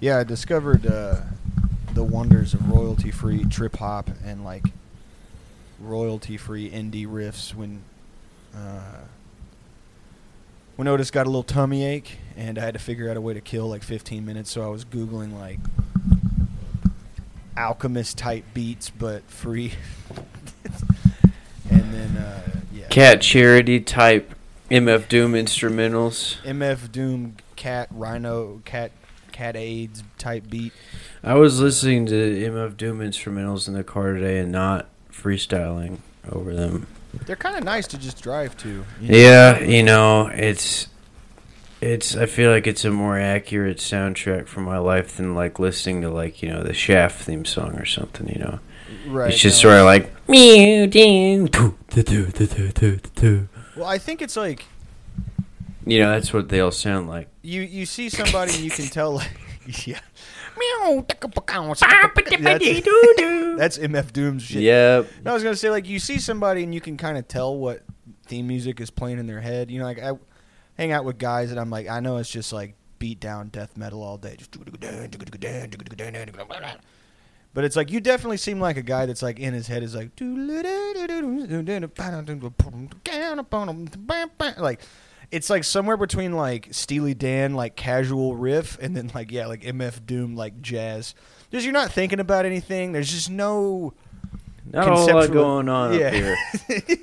Yeah, I discovered uh, the wonders of royalty-free trip hop and like royalty-free indie riffs when uh, when Otis got a little tummy ache and I had to figure out a way to kill like 15 minutes. So I was googling like alchemist type beats but free, and then uh, yeah, Cat charity type MF Doom instrumentals. MF Doom, Cat Rhino, Cat Cat AIDS type beat. I was listening to MF Doom instrumentals in the car today and not freestyling over them. They're kind of nice to just drive to. you know? Yeah, you know, it's it's I feel like it's a more accurate soundtrack for my life than like listening to like, you know, the Shaft theme song or something, you know. right. it's just no. sort of like meow ding. Well, I think it's like You know, that's what they all sound like. you you see somebody and you can tell like yeah. That's, that's MF Doom's shit. Yep. No, I was gonna say like you see somebody and you can kind of tell what theme music is playing in their head. You know, like I hang out with guys and I'm like, I know it's just like beat down death metal all day. Just but it's like you definitely seem like a guy that's like in his head is like like it's like somewhere between like Steely Dan like casual riff and then like yeah like MF Doom like jazz. Just you're not thinking about anything. There's just no Not a lot going on yeah. up here.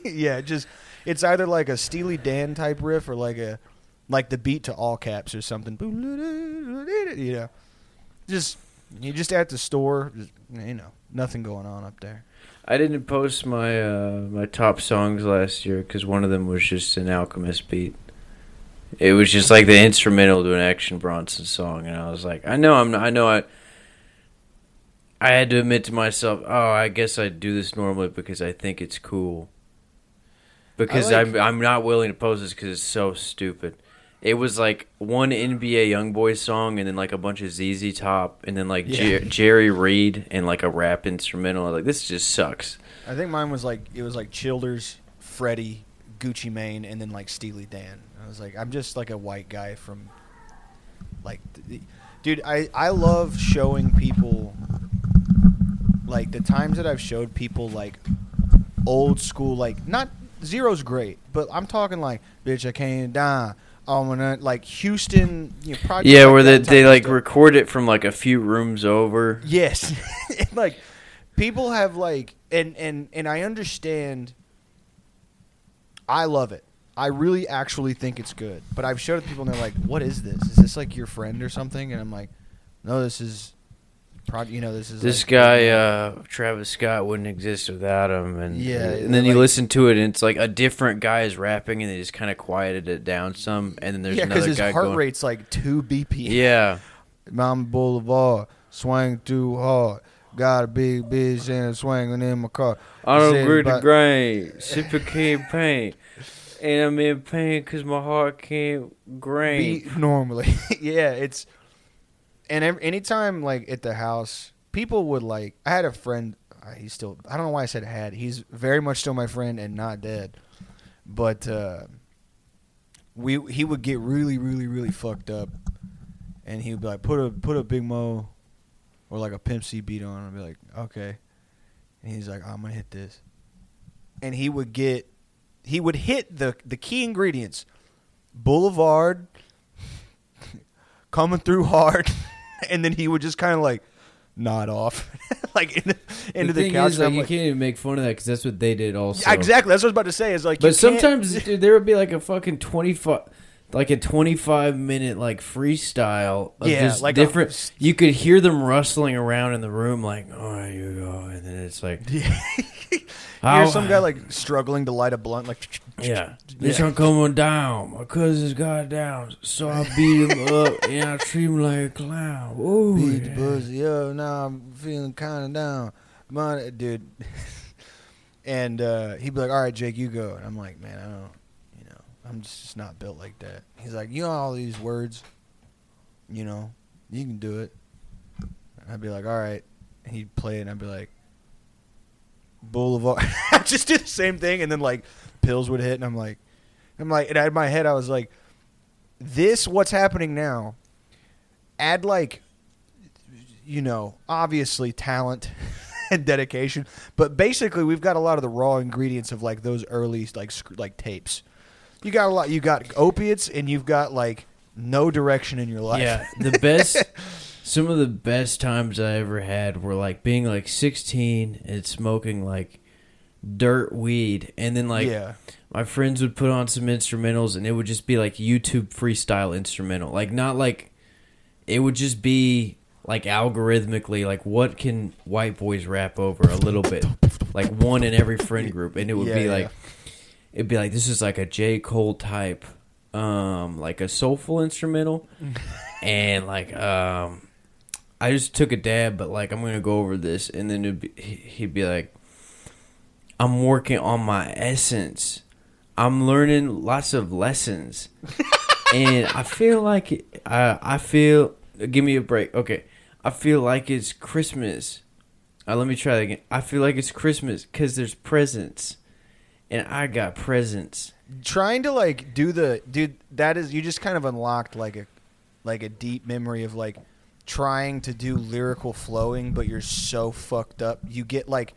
yeah, just it's either like a Steely Dan type riff or like a like the beat to all caps or something. You know, just you just at the store, just, you know, nothing going on up there. I didn't post my uh, my top songs last year because one of them was just an Alchemist beat. It was just like the instrumental to an Action Bronson song, and I was like, I know I'm, not, I know I. I had to admit to myself, oh, I guess I do this normally because I think it's cool. Because like- I'm I'm not willing to post this because it's so stupid. It was like one NBA YoungBoy song and then like a bunch of ZZ Top and then like Yeah. Jer- Jerry Reed and like a rap instrumental. Like this just sucks. I think mine was like it was like Childers, Freddie, Gucci Mane, and then like Steely Dan. I was like, I'm just like a white guy from, like, th- dude. I I love showing people, like the times that I've showed people like old school, like not zero's great, but I'm talking like, bitch, I came down. I'm gonna like Houston, you know, Yeah, like where they they like stuff. record it from like a few rooms over. Yes, like people have like, and and and I understand. I love it. I really actually think it's good. But I've showed it to people and they're like, "What is this? Is this like your friend or something?" And I'm like, "No, this is, pro- you know, this is This like- guy, uh, Travis Scott, wouldn't exist without him. And Yeah, and then you listen to it, and it's like a different guy is rapping, and they just kind of quieted it down some. And then there's yeah, because another his heart going, rate's like two BPM. yeah, Mount Boulevard, swang too hard. Got a big bitch and swinging in my car. I don't agree to grain, sipping can't paint, and I'm in pain because my heart can't grain. beat normally. yeah, it's and ev- anytime like at the house, people would like. I had a friend. He's still. I don't know why I said had. He's very much still my friend and not dead. But uh, we he would get really, really, really fucked up, and he would be like, "Put a put a Big Moe or like a Pimp C beat on." I'd be like, "Okay," and he's like, "I'm gonna hit this," and he would get he would hit the the key ingredients Boulevard coming through hard, and then he would just kind of like nod off, like into, into the, thing couch. is, and like, you like- can't even make fun of that because that's what they did also. exactly. That's what I was about to say. Is like, But sometimes, dude, there would be like a fucking twenty five, like a twenty five minute like freestyle of Yeah, just like a- different. you could hear them rustling around in the room, like, "Oh, you go," and then it's like, here's some guy like struggling to light a blunt, like Yeah. This Yeah. one coming down. My cousin's got down. So I beat him up and I treat him like a clown. Ooh. beat the yeah. pussy. Yo, now I'm feeling kind of down, My dude. and uh, he'd be like, "All right, Jake, you go." And I'm like, "Man, I don't, I'm just, not built like that." He's like, "You know all these words, you know, you can do it." And I'd be like, "All right." And he'd play it, and I'd be like, "Boulevard." I'd just do the same thing, and then like pills would hit, and I'm like, I'm like, and in my head, I was like, "This, what's happening now?" Add like you know, obviously talent and dedication, but basically we've got a lot of the raw ingredients of like those early like sc- like tapes. You got a lot. You got opiates, and you've got like no direction in your life. Yeah, the best. some of the best times I ever had were like being like 16 and smoking like dirt weed, and then like yeah, my friends would put on some instrumentals, and it would just be like YouTube freestyle instrumental, like not like it would just be like algorithmically like what can white boys rap over a little bit, like one in every friend group, and it would Yeah, be yeah. like it'd be like this is like a J. Cole type, um, like a soulful instrumental, and like um, I just took a dab, but like I'm gonna go over this, and then it'd be, he- he'd be like, I'm working on my essence, I'm learning lots of lessons, and I feel like it, I I feel give me a break, okay, I feel like it's Christmas. Uh, let me try that again. I feel like it's Christmas because there's presents, and I got presents. trying to like do the dude. That is you just kind of unlocked like a like a deep memory of like trying to do lyrical flowing, but you're so fucked up. You get like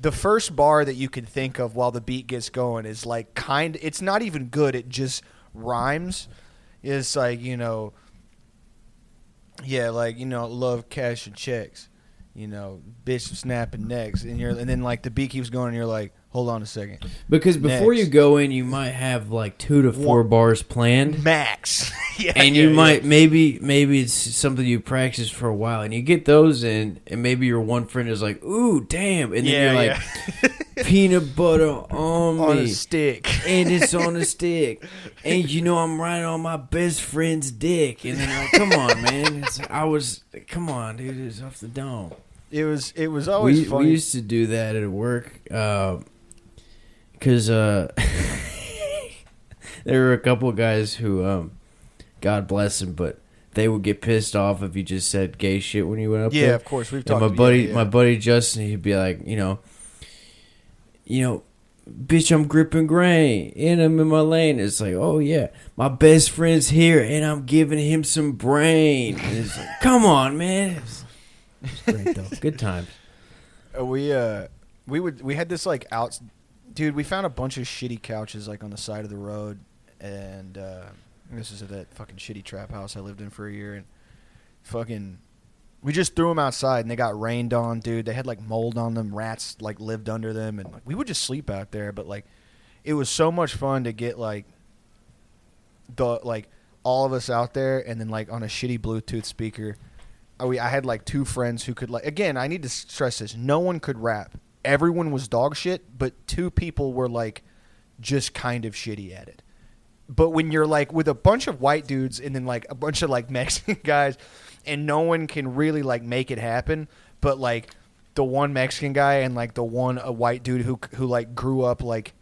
the first bar that you can think of while the beat gets going is like kind. It's not even good. It just rhymes. It's like you know. Yeah, like you know, love cash and checks. You know, bitch snapping necks, and you're, and then like the beat keeps going, and you're like, hold on a second, Because before Next. you go in, you might have like two to four One- bars planned, max, yeah, and yeah, you yeah. might maybe maybe it's something you practice for a while, and you get those in, and maybe your one friend is like, "Ooh, damn," and then Yeah, you're like, "Peanut butter on on me." a stick. and it's on a stick, and you know I'm riding on my best friend's dick, and then like, "Come on, man!" It's, I was, come on, dude, it's off the dome. It was it was always we, funny. we used to do that at work uh, because uh, there were a couple of guys who, um, God bless them, but they would get pissed off if you just said gay shit when you went up yeah, there. of course we've And talked. my buddy, yeah. my buddy Justin, he'd be like, you know, you know, bitch, I'm gripping grain and I'm in my lane. It's like, oh yeah, my best friend's here and I'm giving him some brain. And it's like, come on, man. It's, it's great though. Good times. Uh, we uh we would we had this like out dude we found a bunch of shitty couches like on the side of the road and uh this is at that fucking shitty trap house i lived in for a year and fucking we just threw them outside and they got rained on dude. They had like mold on them. Rats like lived under them and like, we would just sleep out there but like it was so much fun to get like the like all of us out there and then like on a shitty bluetooth speaker I, we, I had like two friends who could like again i need to stress this. No one could rap everyone was dog shit but two people were like just kind of shitty at it but when you're like with a bunch of white dudes and then like a bunch of like mexican guys and no one can really like make it happen but like the one mexican guy and like the one a white dude who who like grew up like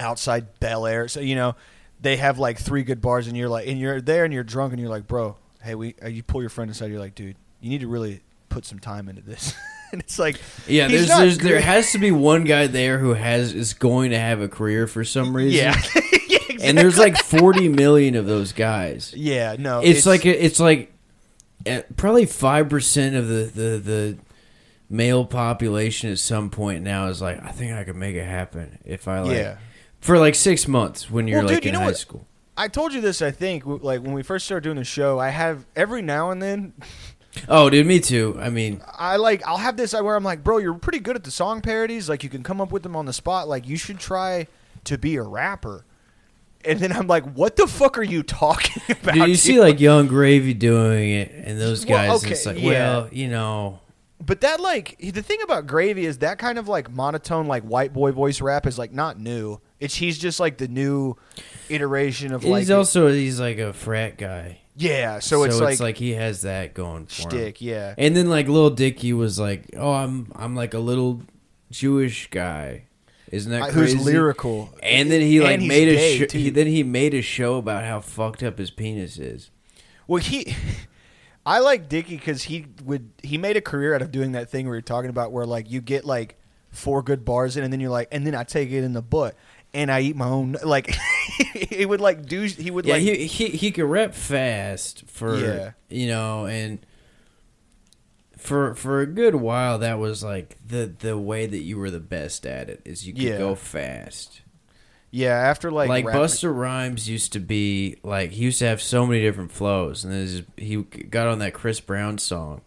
outside Bel Air. So you know, they have like three good bars, and you're like, and you're there, and you're drunk, and you're like, bro, hey, we. Uh, you pull your friend aside, you're like, dude, you need to really put some time into this. and it's like, Yeah, there's, there's there has to be one guy there who has is going to have a career for some reason. yeah, yeah, exactly. And there's like 40 million of those guys. yeah, no, it's, like it's like uh, probably five percent of the, the the male population at some point now is like, I think I could make it happen if I like yeah. for like six months when you're Well, like dude, you in know high what? school. I told you this. I think like when we first started doing the show, I have every now and then Oh, dude, me too. I mean, I like I'll have this where I'm like, bro, you're pretty good at the song parodies. Like you can come up with them on the spot. Like you should try to be a rapper. And then I'm like, what the fuck are you talking about? dude, you see dude? like Young Gravy doing it, and those Well, guys. okay, it's like, yeah. well, you know, But that like the thing about Gravy is that kind of like monotone like white boy voice rap is like not new. It's he's just like the new iteration of like he's also he's like a frat guy. Yeah. So, it's, like, he has that going for him. shtick. Yeah. And then like Lil Dicky was like, "Oh, I'm I'm like a little Jewish guy." Isn't that crazy? Who's lyrical? And then he like he's made a too. He, then he made a show about how fucked up his penis is. Well, he, I like Dicky because he would he made a career out of doing that thing we were talking about, where like you get like four good bars in, and then you're like, and then I take it in the butt, and I eat my own. Like he would like do he would Yeah, like he he he could rap fast for Yeah. you know, and For for a good while, that was like the the way that you were the best at it is you could Yeah. go fast. Yeah, after like Like, rap- Busta Rhymes used to be like he used to have so many different flows, and then he got on that Chris Brown song,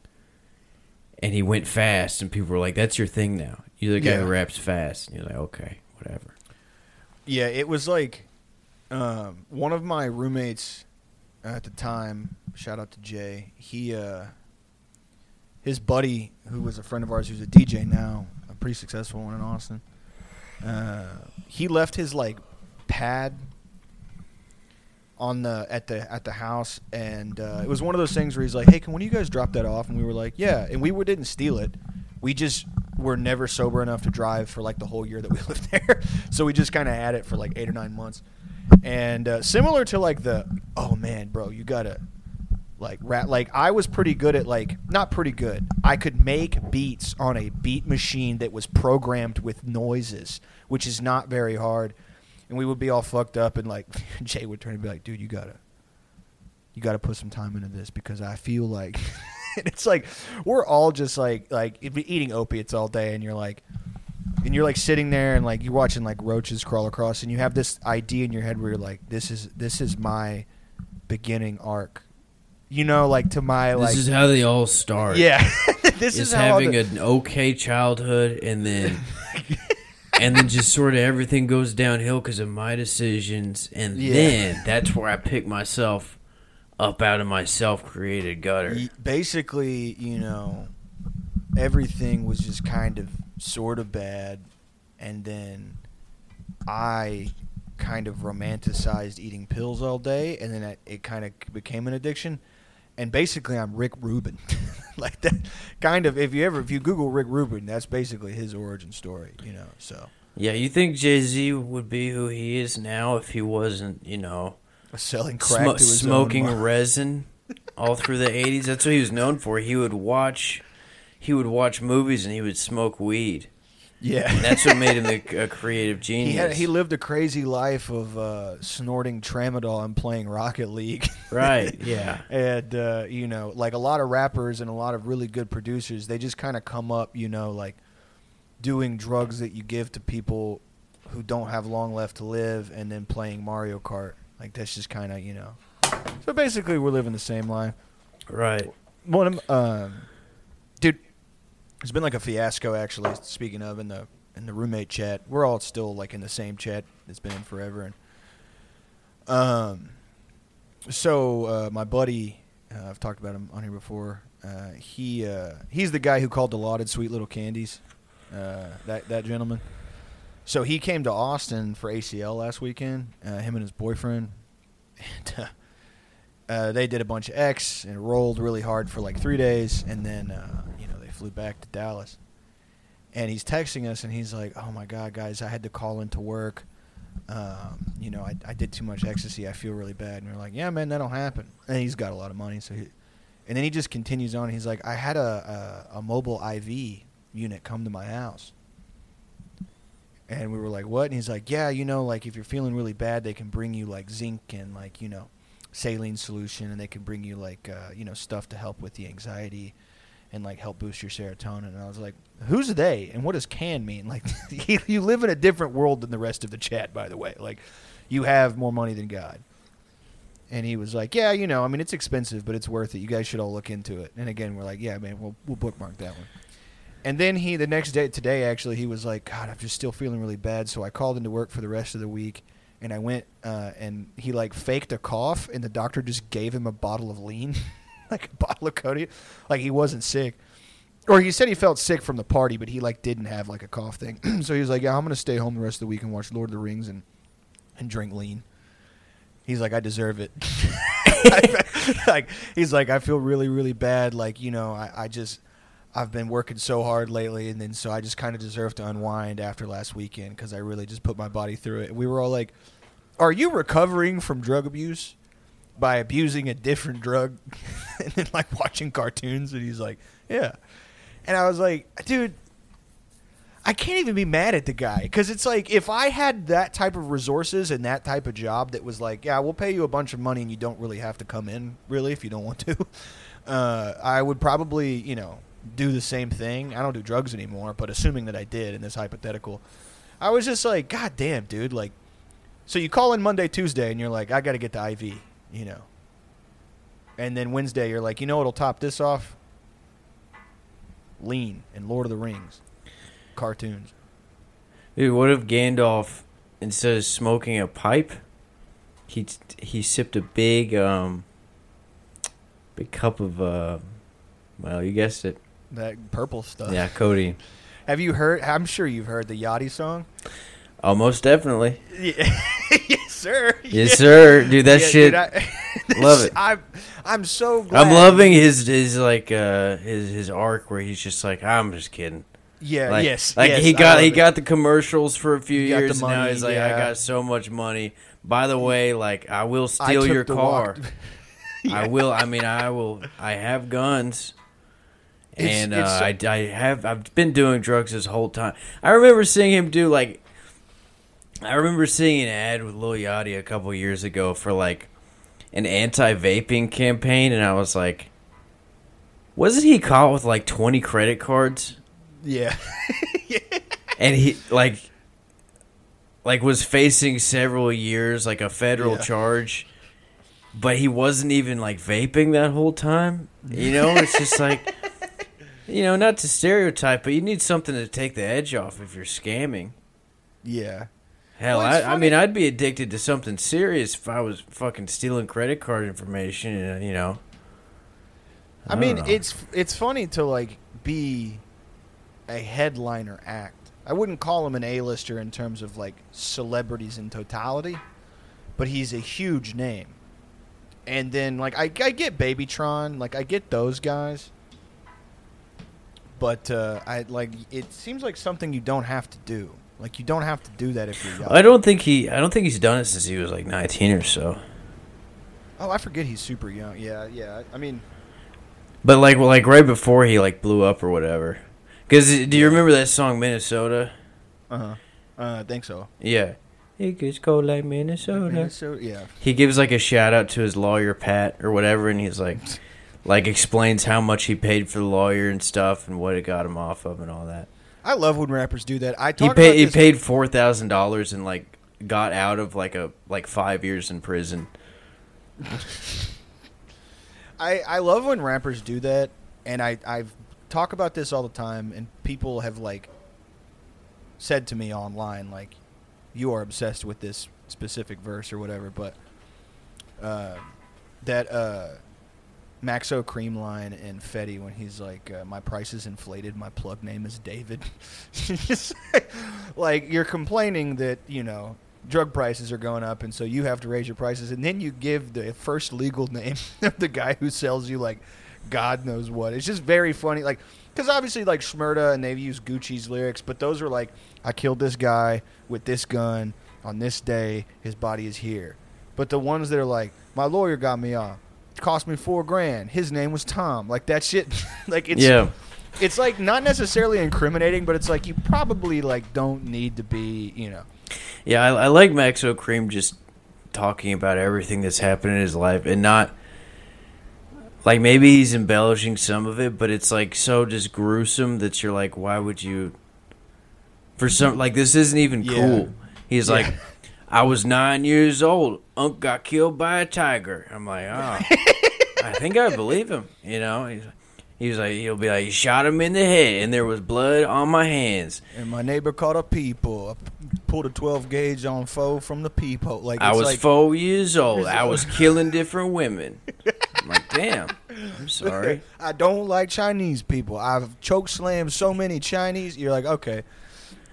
and he went fast, and people were like, "That's your thing now. You're the guy Yeah. who raps fast." And you're like, "Okay, whatever." Yeah, it was like um, one of my roommates at the time. Shout out to Jay. He, uh, his buddy, who was a friend of ours, who's a DJ now, a pretty successful one in Austin. Uh, he left his like pad on the at the at the house, and uh, it was one of those things where he's like, "Hey, can one of you guys drop that off?" And we were like, "Yeah," and we didn't steal it. We just were never sober enough to drive for like the whole year that we lived there, so we just kind of had it for like eight or nine months. And uh, similar to like the, oh man, bro, you gotta like rap. Like I was pretty good at like not pretty good. I could make beats on a beat machine that was programmed with noises, which is not very hard. And we would be all fucked up, and like Jay would turn and be like, "Dude, you gotta, you gotta put some time into this because I feel like." and it's like we're all just like like eating opiates all day, and you're like, and you're like sitting there and like you're watching like roaches crawl across, and you have this idea in your head where you're like, "This is this is my beginning arc," you know, like to my like this is how they all start. yeah, this is is how all having the- an okay childhood, and then and then just sort of everything goes downhill because of my decisions, and Yeah. then that's where I pick myself up out of my self-created gutter. Basically, you know, everything was just kind of sort of bad, and then I kind of romanticized eating pills all day, and then it, it kind of became an addiction. And basically, I'm Rick Rubin, like that. Kind of, if you ever if you Google Rick Rubin, that's basically his origin story, you know. So Yeah, you think Jay Z would be who he is now if he wasn't, you know, selling crack smo- to his smoking own resin all through the '80s? That's what he was known for. He would watch, he would watch movies and he would smoke weed. yeah, And that's what made him a, a creative genius. He had, he lived a crazy life of uh, snorting tramadol and playing Rocket League. right? Yeah. and uh, you know, like a lot of rappers and a lot of really good producers, they just kind of come up, you know, like doing drugs that you give to people who don't have long left to live, and then playing Mario Kart. Like that's just kind of you know. So basically, we're living the same life. Right. One of um, dude, it's been like a fiasco actually. Speaking of in the in the roommate chat, we're all still like in the same chat. It's been in forever, and um, so uh, my buddy, uh, I've talked about him on here before. Uh, he uh, he's the guy who called the lauded sweet little candies. Uh, that that gentleman. So he came to Austin for ACL last weekend. Uh, him and his boyfriend, and uh, uh, they did a bunch of X and rolled really hard for like three days, and then uh, you know they flew back to Dallas. And he's texting us, and he's like, "Oh my god, guys, I had to call into work. Um, you know, I, I did too much ecstasy. I feel really bad." And we're like, "Yeah, man, that'll happen." And he's got a lot of money, so he. And then he just continues on. He's like, "I had a a, a mobile IV unit come to my house." And we were like, "What?" And he's like, "Yeah, you know, like if you're feeling really bad, they can bring you like zinc and like you know, saline solution, and they can bring you like uh, you know stuff to help with the anxiety, and like help boost your serotonin." And I was like, "Who's they? And what does can mean?" Like, you- live in a different world than the rest of the chat, by the way. Like, you have more money than God. And he was like, "Yeah, you know, I mean, it's expensive, but it's worth it. You guys should all look into it." And again, we're like, "Yeah, man, we'll we'll bookmark that one." And then he, the next day, today actually, he was like, God, I'm just still feeling really bad. So I called into work for the rest of the week, and I went, uh, and he like faked a cough, and the doctor just gave him a bottle of lean, like a bottle of codeine, like he wasn't sick, or he said he felt sick from the party, but he like didn't have like a cough thing. so he was like, Yeah, I'm gonna stay home the rest of the week and watch Lord of the Rings and and drink lean. He's like, I deserve it. like he's like, I feel really, really bad. Like you know, I, I just I've been working so hard lately, and then so I just kind of deserve to unwind after last weekend because I really just put my body through it. We were all like, "Are you recovering from drug abuse by abusing a different drug and then like watching cartoons?" And he's like, "Yeah," and I was like, "Dude." I can't even be mad at the guy because it's like if I had that type of resources and that type of job that was like, yeah, we'll pay you a bunch of money and you don't really have to come in, really, if you don't want to. Uh, I would probably, you know, do the same thing. I don't do drugs anymore, but assuming that I did in this hypothetical, I was just like, God damn, dude, like so you call in Monday, Tuesday and you're like, I got to get the IV, you know. And then Wednesday you're like, you know what'll top this off? Lean and Lord of the Rings cartoons. Dude, what if Gandalf, instead of smoking a pipe, he he sipped a big um big cup of uh well you guessed it That purple stuff. yeah Cody. Have you heard? I'm sure you've heard the Yachty song. oh most definitely Yeah. yes, sir. yes Yeah. sir dude that Yeah, shit dude, I- Love it. I'm, I'm so glad. I'm loving his his like uh his his arc where he's just like I'm just kidding Yeah. like, yes. like yes, he got he it. got the commercials for a few He years and now he's like I got so much money by the way like I will steal took your car I will. I mean, I will. I have guns, and it's uh, so- I, I have. I've been doing drugs this whole time. I remember seeing him do like. I remember seeing an ad with Lil Yachty a couple years ago for like an anti-vaping campaign, and I was like, wasn't he caught with like twenty credit cards? Yeah. and he like like was facing several years like a federal Yeah. charge but he wasn't even like vaping that whole time you know it's just like you know not to stereotype but you need something to take the edge off if you're scamming yeah. hell Well, I, I mean i'd be addicted to something serious if i was fucking stealing credit card information and, you know I, I mean, know. it's it's funny to like be a headliner act. I wouldn't call him an A-lister in terms of like celebrities in totality, but he's a huge name. And then like I, I get Babytron, like I get those guys, but uh, I like it seems like something you don't have to do. Like you don't have to do that if you're young. i don't think he i don't think he's done it since he was like 19 or so oh, I forget he's super young. Yeah, yeah. I mean, But like, well, like right before he like blew up or whatever. Because do you remember that song Minnesota? uh huh. Uh, I think so. Yeah. It gets cold like Minnesota. Minnesota, yeah. He gives like a shout out to his lawyer Pat or whatever, and he's like, like explains how much he paid for the lawyer and stuff and what it got him off of and all that. I love when rappers do that. I He paid he paid four thousand dollars and like got out of like a like five years in prison. I, I love when rappers do that, and I I talk about this all the time, and people have like said to me online like, "You are obsessed with this specific verse or whatever," but uh, that uh, Maxo Kream line and Fetty when he's like, uh, "My price is inflated, my plug name is David," like you're complaining that you know drug prices are going up, and so you have to raise your prices, and then you give the first legal name of the guy who sells you like God knows what. It's just very funny, like because obviously like Shmurda and they've used Gucci's lyrics, but those are like, "I killed this guy with this gun on this day. His body is here." But the ones that are like, "My lawyer got me off." Cost me four grand. His name was Tom. Like that shit. like it's yeah. it's like not necessarily incriminating, but it's like you probably like don't need to be, you know. Yeah, I, I like Maxo Kream just talking about everything that's happened in his life and not like maybe he's embellishing some of it, but it's like so just gruesome that you're like, why would you? For some, like this isn't even Yeah. cool. He's Yeah. like, I was nine years old. Unc got killed by a tiger. I'm like, oh, I think I believe him. You know, he's, he's like, he'll be like, he shot him in the head, and there was blood on my hands. And my neighbor caught a peephole. I p- pulled a twelve gauge on foe from the peephole. Like I was like, four years old. I was killing different women. I'm like, damn. I'm sorry. I don't like Chinese people. I've choke slammed so many Chinese. You're like, okay,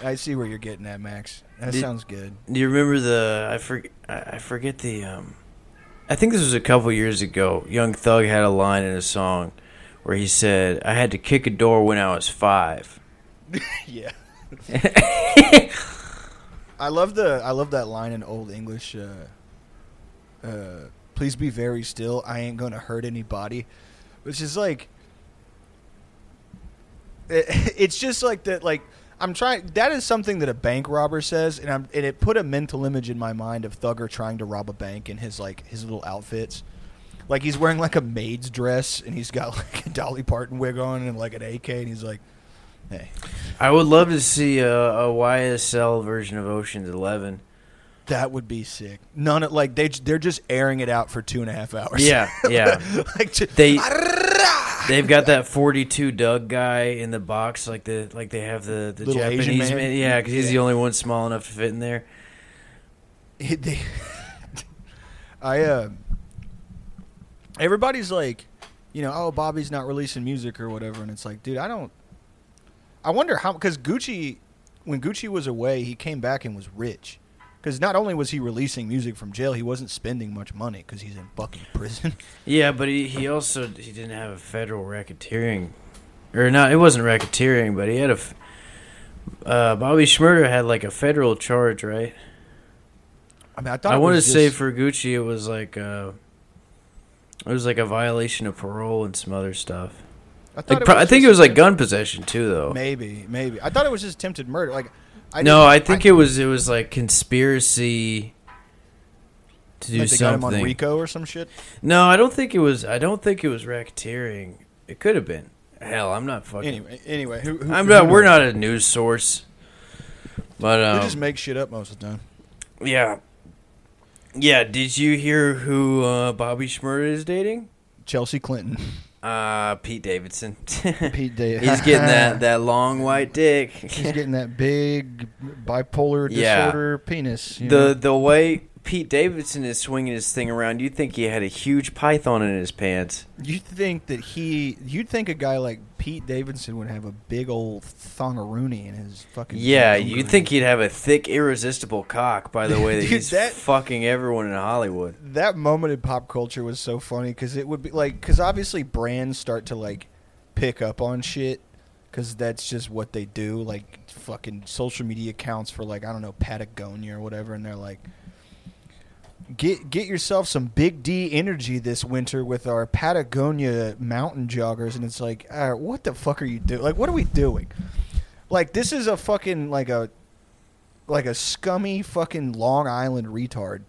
I see where you're getting at, Max. That Did- sounds good. Do you remember the? I forget. I forget the. Um, I think this was a couple years ago. Young Thug had a line in a song where he said, "I had to kick a door when I was five. yeah. I love the I love that line in Old English. Uh, uh, Please be very still. I ain't gonna hurt anybody, which is like, it, it's just like that. Like I'm trying. That is something that a bank robber says, and I'm and it put a mental image in my mind of Thugger trying to rob a bank in his like his little outfits. like he's wearing like a maid's dress and he's got like a Dolly Parton wig on and like an AK and he's like, "Hey, I would love to see a, a YSL version of Ocean's Eleven. that would be sick." None of like they they're just airing it out for two and a half hours. Yeah, yeah. like to, They they've got that forty-two Doug guy in the box, like the like they have the the Little Asian Japanese man? man. Yeah, because he's the only one small enough to fit in there. It- they- I uh everybody's like, you know, oh Bobby's not releasing music or whatever, and it's like, dude, I don't. I wonder how because Gucci, when Gucci was away, he came back and was rich. Because not only was he releasing music from jail, he wasn't spending much money because he's in fucking prison. Yeah, but he, he also he didn't have a federal racketeering, or not. It wasn't racketeering, but he had a. Uh, Bobby Shmurda had like a federal charge, right? I mean, I thought I want to was say just- for Gucci, it was like uh, it was like a violation of parole and some other stuff. I, Like, pro- I think it was like gun possession too, though. maybe, maybe. I thought it was just attempted murder. Like, I no, I think it was it was like conspiracy to do like they got him on. RICO or some shit. No, I don't think it was. I don't think it was racketeering. It could have been. Hell, I'm not fucking. Anyway, anyway, who, who, I'm not. We're not a news source. But um, just make shit up most of the time. yeah, yeah. Did you hear who uh, Bobby Shmurda is dating? Chelsea Clinton, Uh, Pete Davidson. Pete Davidson. He's getting that that long white dick. He's getting that big bipolar Yeah. disorder penis. You the know? the way Pete Davidson is swinging his thing around, you'd think he had a huge python in his pants. you think that he? You'd think a guy like Pete Davidson would have a big old thongaroony in his fucking. Yeah, you'd think he'd have a thick, irresistible cock. By the way, that Dude, he's that- fucking everyone in Hollywood. that moment in pop culture was so funny because it would be like because obviously brands start to like pick up on shit because that's just what they do. Like fucking social media accounts for like I don't know Patagonia or whatever, and they're like. Get get yourself some big D energy this winter with our Patagonia mountain joggers, and it's like, uh, what the fuck are you doing? Like, what are we doing? Like, this is a fucking like a like a scummy fucking Long Island retard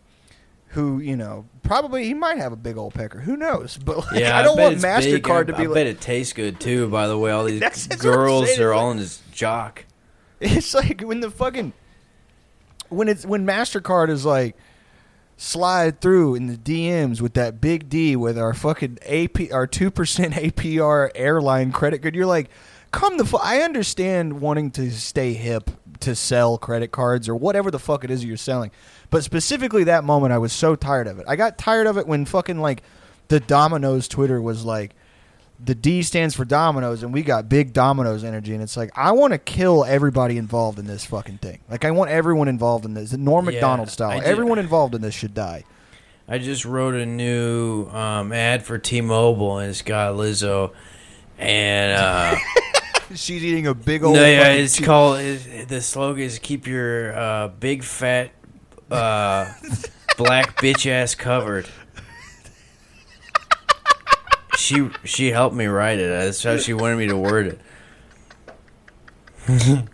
who you know probably he might have a big old pecker. Who knows? But like, Yeah, I don't want. Mastercard I, to be I like. bet it tastes good too. By the way, all these That's- that's girls are all in his jock. It's like when the fucking when it's when Mastercard is like slide through in the DMs with that big D with our fucking AP our two percent APR airline credit card. You're like, come the fu- I understand wanting to stay hip to sell credit cards or whatever the fuck it is you're selling, but specifically that moment, I was so tired of it. I got tired of it when fucking like the Domino's Twitter was like. The D stands for dominoes, and we got big dominoes energy, and it's like I want to kill everybody involved in this fucking thing. Like I want everyone involved in this, Norm Yeah, Macdonald I style. Everyone involved in this should die. I just wrote a new um, ad for T-Mobile, and it's got Lizzo, and uh, She's eating a big old. no, yeah, fucking it's called it, the slogan is "Keep your uh, big fat uh, black bitch ass covered." She she helped me write it. That's how she wanted me to word it.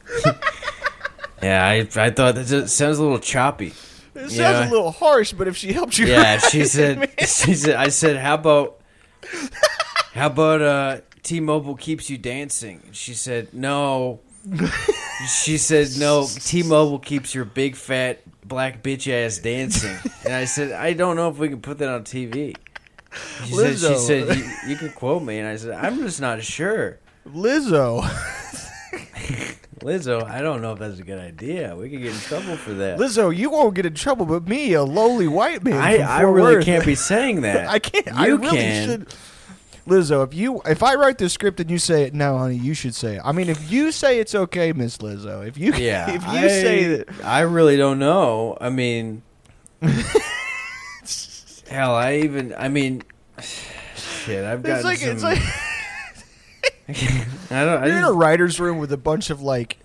yeah, I I thought that just sounds a little choppy. It sounds yeah. a little harsh, but if she helped you, Yeah, she said. man. She said. I said, how about, how about uh, T-Mobile keeps you dancing? She said, no. She said, no. T-Mobile keeps your big fat black bitch ass dancing. And I said, I don't know if we can put that on TV. She said, she said, you, you can quote me, and I said, I'm just not sure. Lizzo, Lizzo, I don't know if that's a good idea. We could get in trouble for that. Lizzo, you won't get in trouble, but me, a lowly white man. I, I really Worth. can't be saying that. I can't. You I really can. should. Lizzo, if you if I write the script and you say it, no, honey, you should say it. I mean, if you say it's okay, Miss Lizzo, if you Yeah, if you I, say that, I really don't know. I mean, hell, I even, I mean, shit, I've got it's like some. it's like I don't. I you're in a writers' room with a bunch of like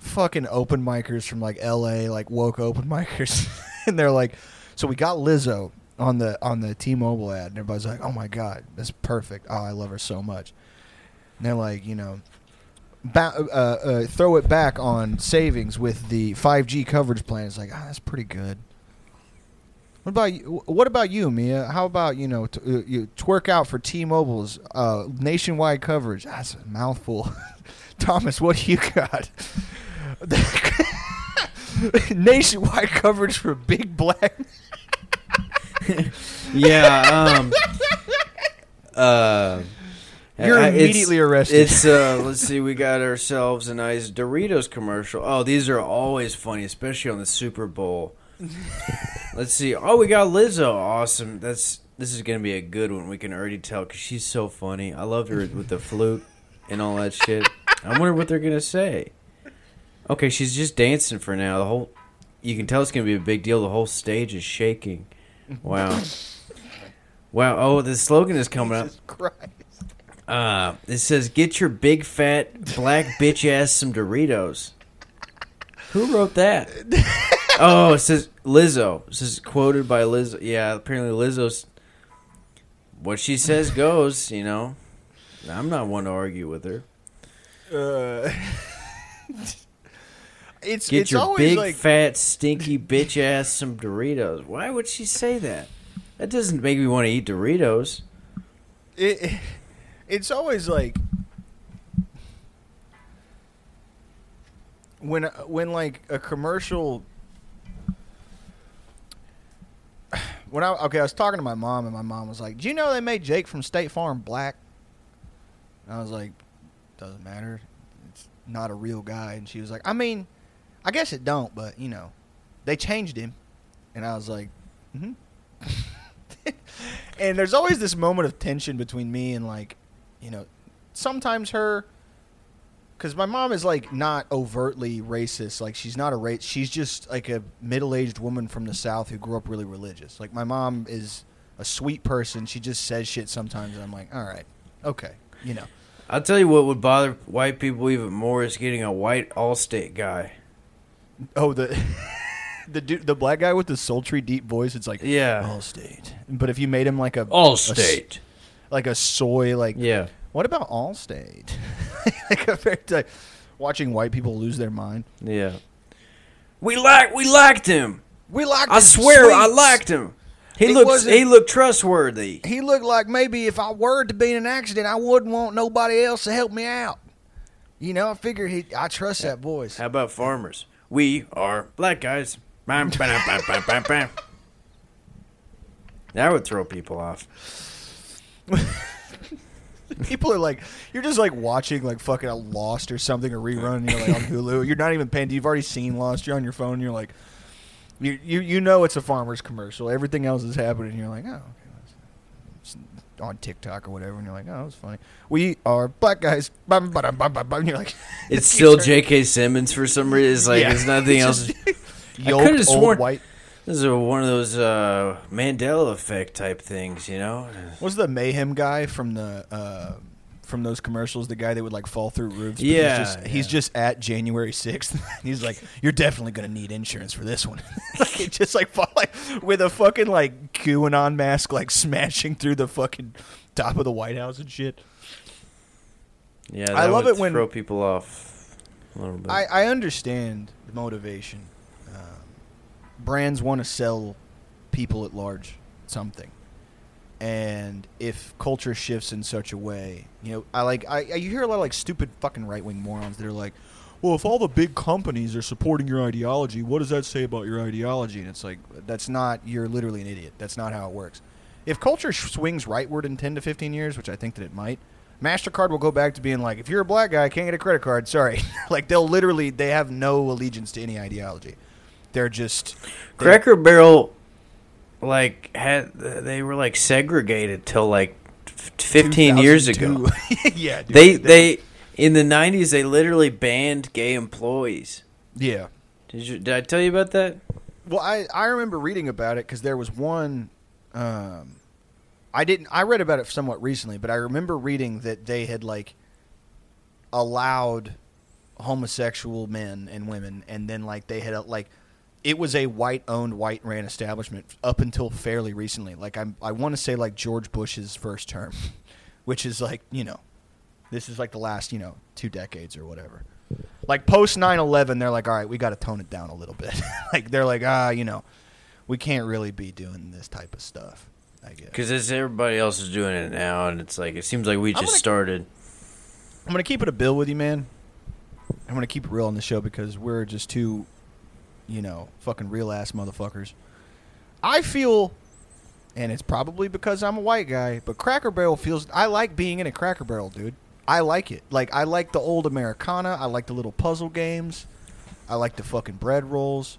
fucking open micers from like L.A. like woke open micers, and they're like, "So we got Lizzo on the on the T-Mobile ad," and everybody's like, "Oh my god, that's perfect! Oh, I love her so much." And they're like, you know. Ba- uh, uh, throw it back on savings with the 5G coverage plan. It's like, ah, that's pretty good. What about you? What about you, Mia? How about you know t- uh, you twerk out for T-Mobile's uh, nationwide coverage? That's a mouthful. Thomas, what do you got? nationwide coverage for Big Black. yeah. Um. Uh. You're I- it's- immediately arrested. It's uh. Let's see. We got ourselves a nice Doritos commercial. Oh, these are always funny, especially on the Super Bowl. Let's see. Oh, we got Lizzo. Awesome. That's this is gonna be a good one. We can already tell because she's so funny. I love her with the flute and all that shit. I wonder what they're gonna say. Okay, she's just dancing for now. The whole you can tell it's gonna be a big deal. The whole stage is shaking. Wow. Wow. Oh, the slogan is coming up. Christ. Uh, it says, "Get your big fat black bitch ass some Doritos." Who wrote that? oh, it says Lizzo. This is quoted by Lizzo. Yeah, apparently Lizzo's. What she says goes. You know, I'm not one to argue with her. Uh, it's Get it's your always big like fat stinky bitch ass some Doritos. Why would she say that? That doesn't make me want to eat Doritos. it, it's always like when when like a commercial when I okay I was talking to my mom and my mom was like, "Do you know they made Jake from State Farm black?" And I was like, "Doesn't matter. It's not a real guy." And she was like, "I mean, I guess it don't, but you know, they changed him." And I was like, "Mhm." and there's always this moment of tension between me and like, you know, sometimes her because my mom is like not overtly racist. Like she's not a race. She's just like a middle-aged woman from the south who grew up really religious. Like my mom is a sweet person. She just says shit sometimes, and I'm like, all right, okay, you know. I'll tell you what would bother white people even more is getting a white Allstate guy. Oh, the the dude, the black guy with the sultry deep voice. It's like Yeah. Allstate. But if you made him like a Allstate. a, like a soy, like Yeah. What about Allstate? like compared to watching white people lose their mind. Yeah. We like we liked him. We like. I swear I liked him. He It looked he looked trustworthy. He looked like maybe if I were to be in an accident, I wouldn't want nobody else to help me out. You know, I figure he. I trust that voice. How about farmers? We are black guys. Bam, bam, bam, bam, bam, bam. That would throw people off. People are like, you're just like watching like fucking a Lost or something, a rerun. And you're like on Hulu. You're not even paying. You've already seen Lost. You're on your phone. And you're like, you you you know it's a farmer's commercial. Everything else is happening. And you're like, oh, okay. it's on TikTok or whatever, and you're like, oh, it's funny. We are black guys. Bum, ba-dum, bum, bum, bum. You're like, It's still J.K. Simmons for some reason. It's like Yeah. there's nothing else. just I could've old sworn- white. This is a, one of those uh, Mandela effect type things, you know. Was the mayhem guy from the uh, from those commercials the guy that would like fall through roofs? Yeah, he's just, he's just at January sixth. he's like, "You're definitely gonna need insurance for this one." like just like fall, like with a fucking like QAnon mask, like smashing through the fucking top of the White House and shit. Yeah, I love it when- throw people off a little bit. I, I understand the motivation. Brands want to sell people at large something, and if culture shifts in such a way, you know, I like I, I you hear a lot of like stupid fucking right wing morons that are like, well, if all the big companies are supporting your ideology, what does that say about your ideology? And it's like that's not. You're literally an idiot. That's not how it works. If culture swings rightward in ten to fifteen years, which I think that it might. Mastercard will go back to being like, if you're a black guy, can't get a credit card. Sorry, like they'll literally they have no allegiance to any ideology. They're just they- Cracker Barrel, like had they were like segregated till like fifteen years ago. yeah, dude, They they in the nineties they literally banned gay employees. yeah. Did you? Did I tell you about that? Well, I I remember reading about it because there was one. Um, I didn't. I read about it somewhat recently, but I remember reading that they had like allowed homosexual men and women, and then like they had like it was a white owned, white ran establishment up until fairly recently. Like I'm, I want to say like George Bush's first term, which is like you know, this is like the last you know two decades or whatever. Like post 9-11, they're like, all right, we got to tone it down a little bit. like they're like, ah, you know, we can't really be doing this type of stuff. I guess. Because everybody else is doing it now, and it's like it seems like we I'm just gonna- started. I'm gonna keep it a bill with you, man. I'm gonna keep it real on the show because we're just two, you know, fucking real ass motherfuckers. I feel, and it's probably because I'm a white guy, but Cracker Barrel feels. I like being in a Cracker Barrel, dude. I like it. Like I like the old Americana. I like the little puzzle games. I like the fucking bread rolls.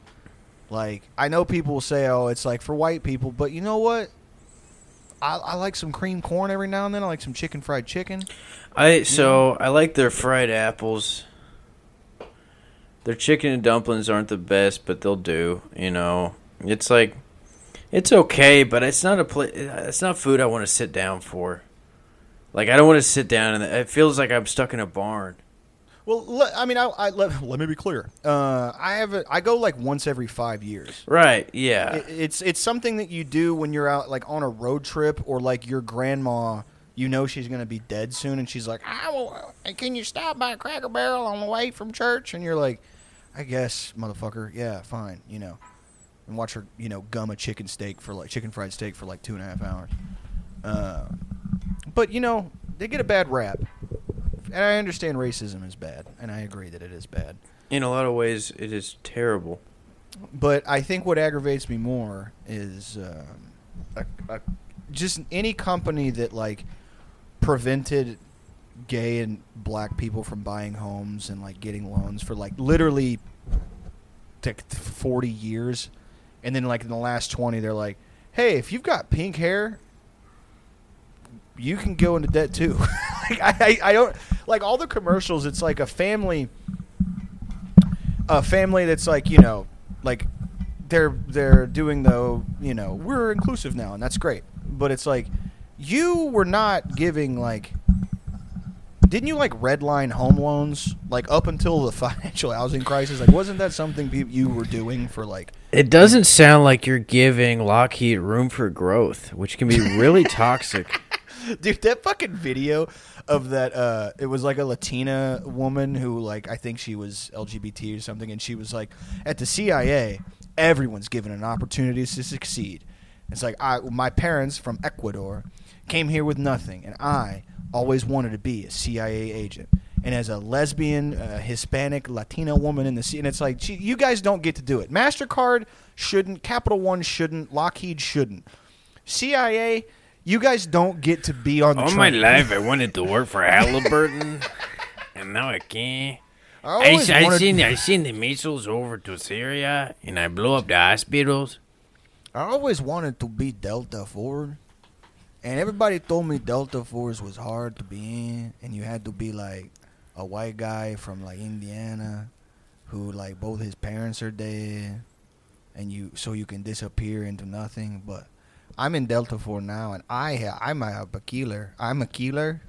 Like I know people will say, "Oh, it's like for white people," but you know what? I, I like some cream corn every now and then. I like some chicken fried chicken. I so I like their fried apples. Their chicken and dumplings aren't the best, but they'll do. You know, it's like it's okay, but it's not a pla It's not food I want to sit down for. Like I don't want to sit down and it feels like I'm stuck in a barn. Well, I mean, I, I let, let me be clear. Uh, I have a, I go like once every five years. Right? Yeah. It, it's it's something that you do when you're out like on a road trip or like your grandma. You know she's gonna be dead soon, and she's like, "I will, can you stop by Cracker Barrel on the way from church?" And you're like, "I guess, motherfucker. Yeah, fine. You know." And watch her, you know, gum a chicken steak for like chicken fried steak for like two and a half hours. Uh, but you know, they get a bad rap, and I understand racism is bad, and I agree that it is bad. In a lot of ways, it is terrible. But I think what aggravates me more is um, a, a, just any company that like prevented gay and black people from buying homes and like getting loans for like literally like 40 years. And then like in the last 20 they're like hey if you've got pink hair you can go into debt too. Like I, I, don't like all the commercials it's like a family a family that's like you know like they're they're doing the you know we're inclusive now and that's great. But it's like you were not giving like didn't you like redline home loans like up until the financial housing crisis like wasn't that something you were doing for like It doesn't sound like you're giving Lockheed room for growth, which can be really toxic. dude that fucking video of that uh it was like a latina woman who like i think she was lgbt or something and she was like at the cia everyone's given an opportunity to succeed it's like i my parents from ecuador came here with nothing and i always wanted to be a cia agent. And as a lesbian uh, hispanic latina woman in the sea and it's like gee, you guys don't get to do it. Mastercard shouldn't capital one shouldn't lockheed shouldn't. Cia you guys don't get to be on the All my life, I wanted to work for Halliburton, and now I can't. I I, always I wanted- seen I seen the missiles over to Syria, and I blew up the hospitals. I always wanted to be Delta Force, and everybody told me Delta Force was hard to be in, and you had to be like a white guy from like Indiana, who like both his parents are dead, and you so you can disappear into nothing. But I'm in Delta Force now, and I ha- I'm a, a killer. I'm a killer.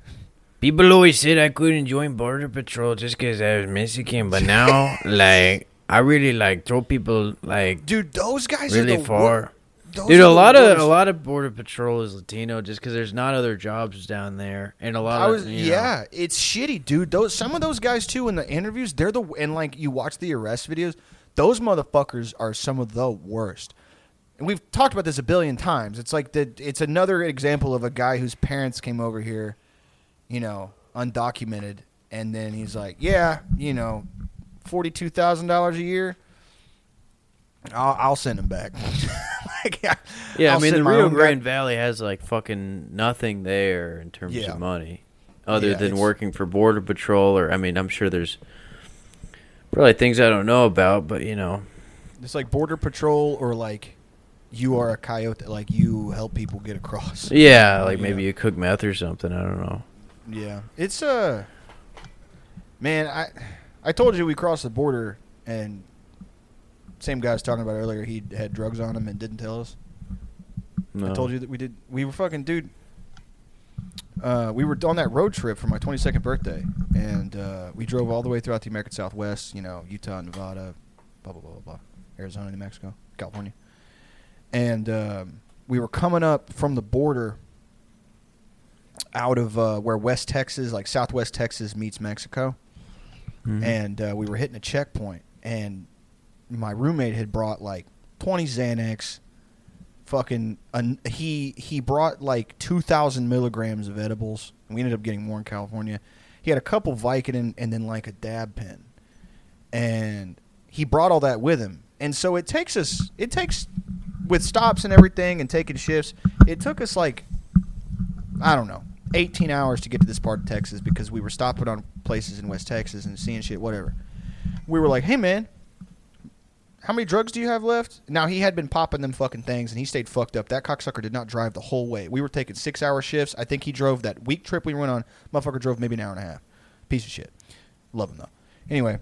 People always said I couldn't join Border Patrol just because I was Mexican, but now, like, I really like throw people like Dude, those guys are really the far. wor- those Dude, a lot of a lot of border patrol is Latino, just because there's not other jobs down there, and a lot I of was you know, yeah, it's shitty, dude. Those some of those guys too in the interviews, they're the and like you watch the arrest videos, those motherfuckers are some of the worst. And we've talked about this a billion times. It's like the it's another example of a guy whose parents came over here, you know, undocumented, and then he's like, yeah, you know, forty two thousand dollars a year. I'll, I'll send him back. like, Yeah, I'll I mean the Rio Grande Valley has like fucking nothing there in terms Yeah. of money, other Yeah, than working for border patrol. Or I mean, I'm sure there's probably things I don't know about, but you know, It's like border patrol or like you are a coyote, like you help people get across. yeah, like Yeah. maybe you cook meth or something. I don't know. Yeah, it's uh, man, I I told you we crossed the border and same guy I was talking about earlier. He had drugs on him and didn't tell us. No. I told you that we did. We were fucking dude. Uh, we were on that road trip for my 22nd birthday, and uh, we drove all the way throughout the American Southwest. You know, Utah, Nevada, blah blah blah blah, blah Arizona, New Mexico, California, and um, we were coming up from the border out of uh, where West Texas, like Southwest Texas, meets Mexico, Mhm. and uh, we were hitting a checkpoint, and my roommate had brought like 20 Xanax, fucking an, he he brought like two thousand milligrams of edibles. We ended up getting more in California. He had a couple Vicodin and then like a dab pen, and he brought all that with him. And so it takes us. It takes with stops and everything and taking shifts. It took us like I don't know, 18 hours to get to this part of Texas because we were stopping on places in West Texas and seeing shit, whatever. We were like, hey, man, how many drugs do you have left? Now, he had been popping them fucking things and he stayed fucked up. That cocksucker did not drive the whole way. We were taking six hour shifts. I think he drove that week trip we went on. Motherfucker drove maybe an hour and a half. Piece of shit. Love him, though. Anyway,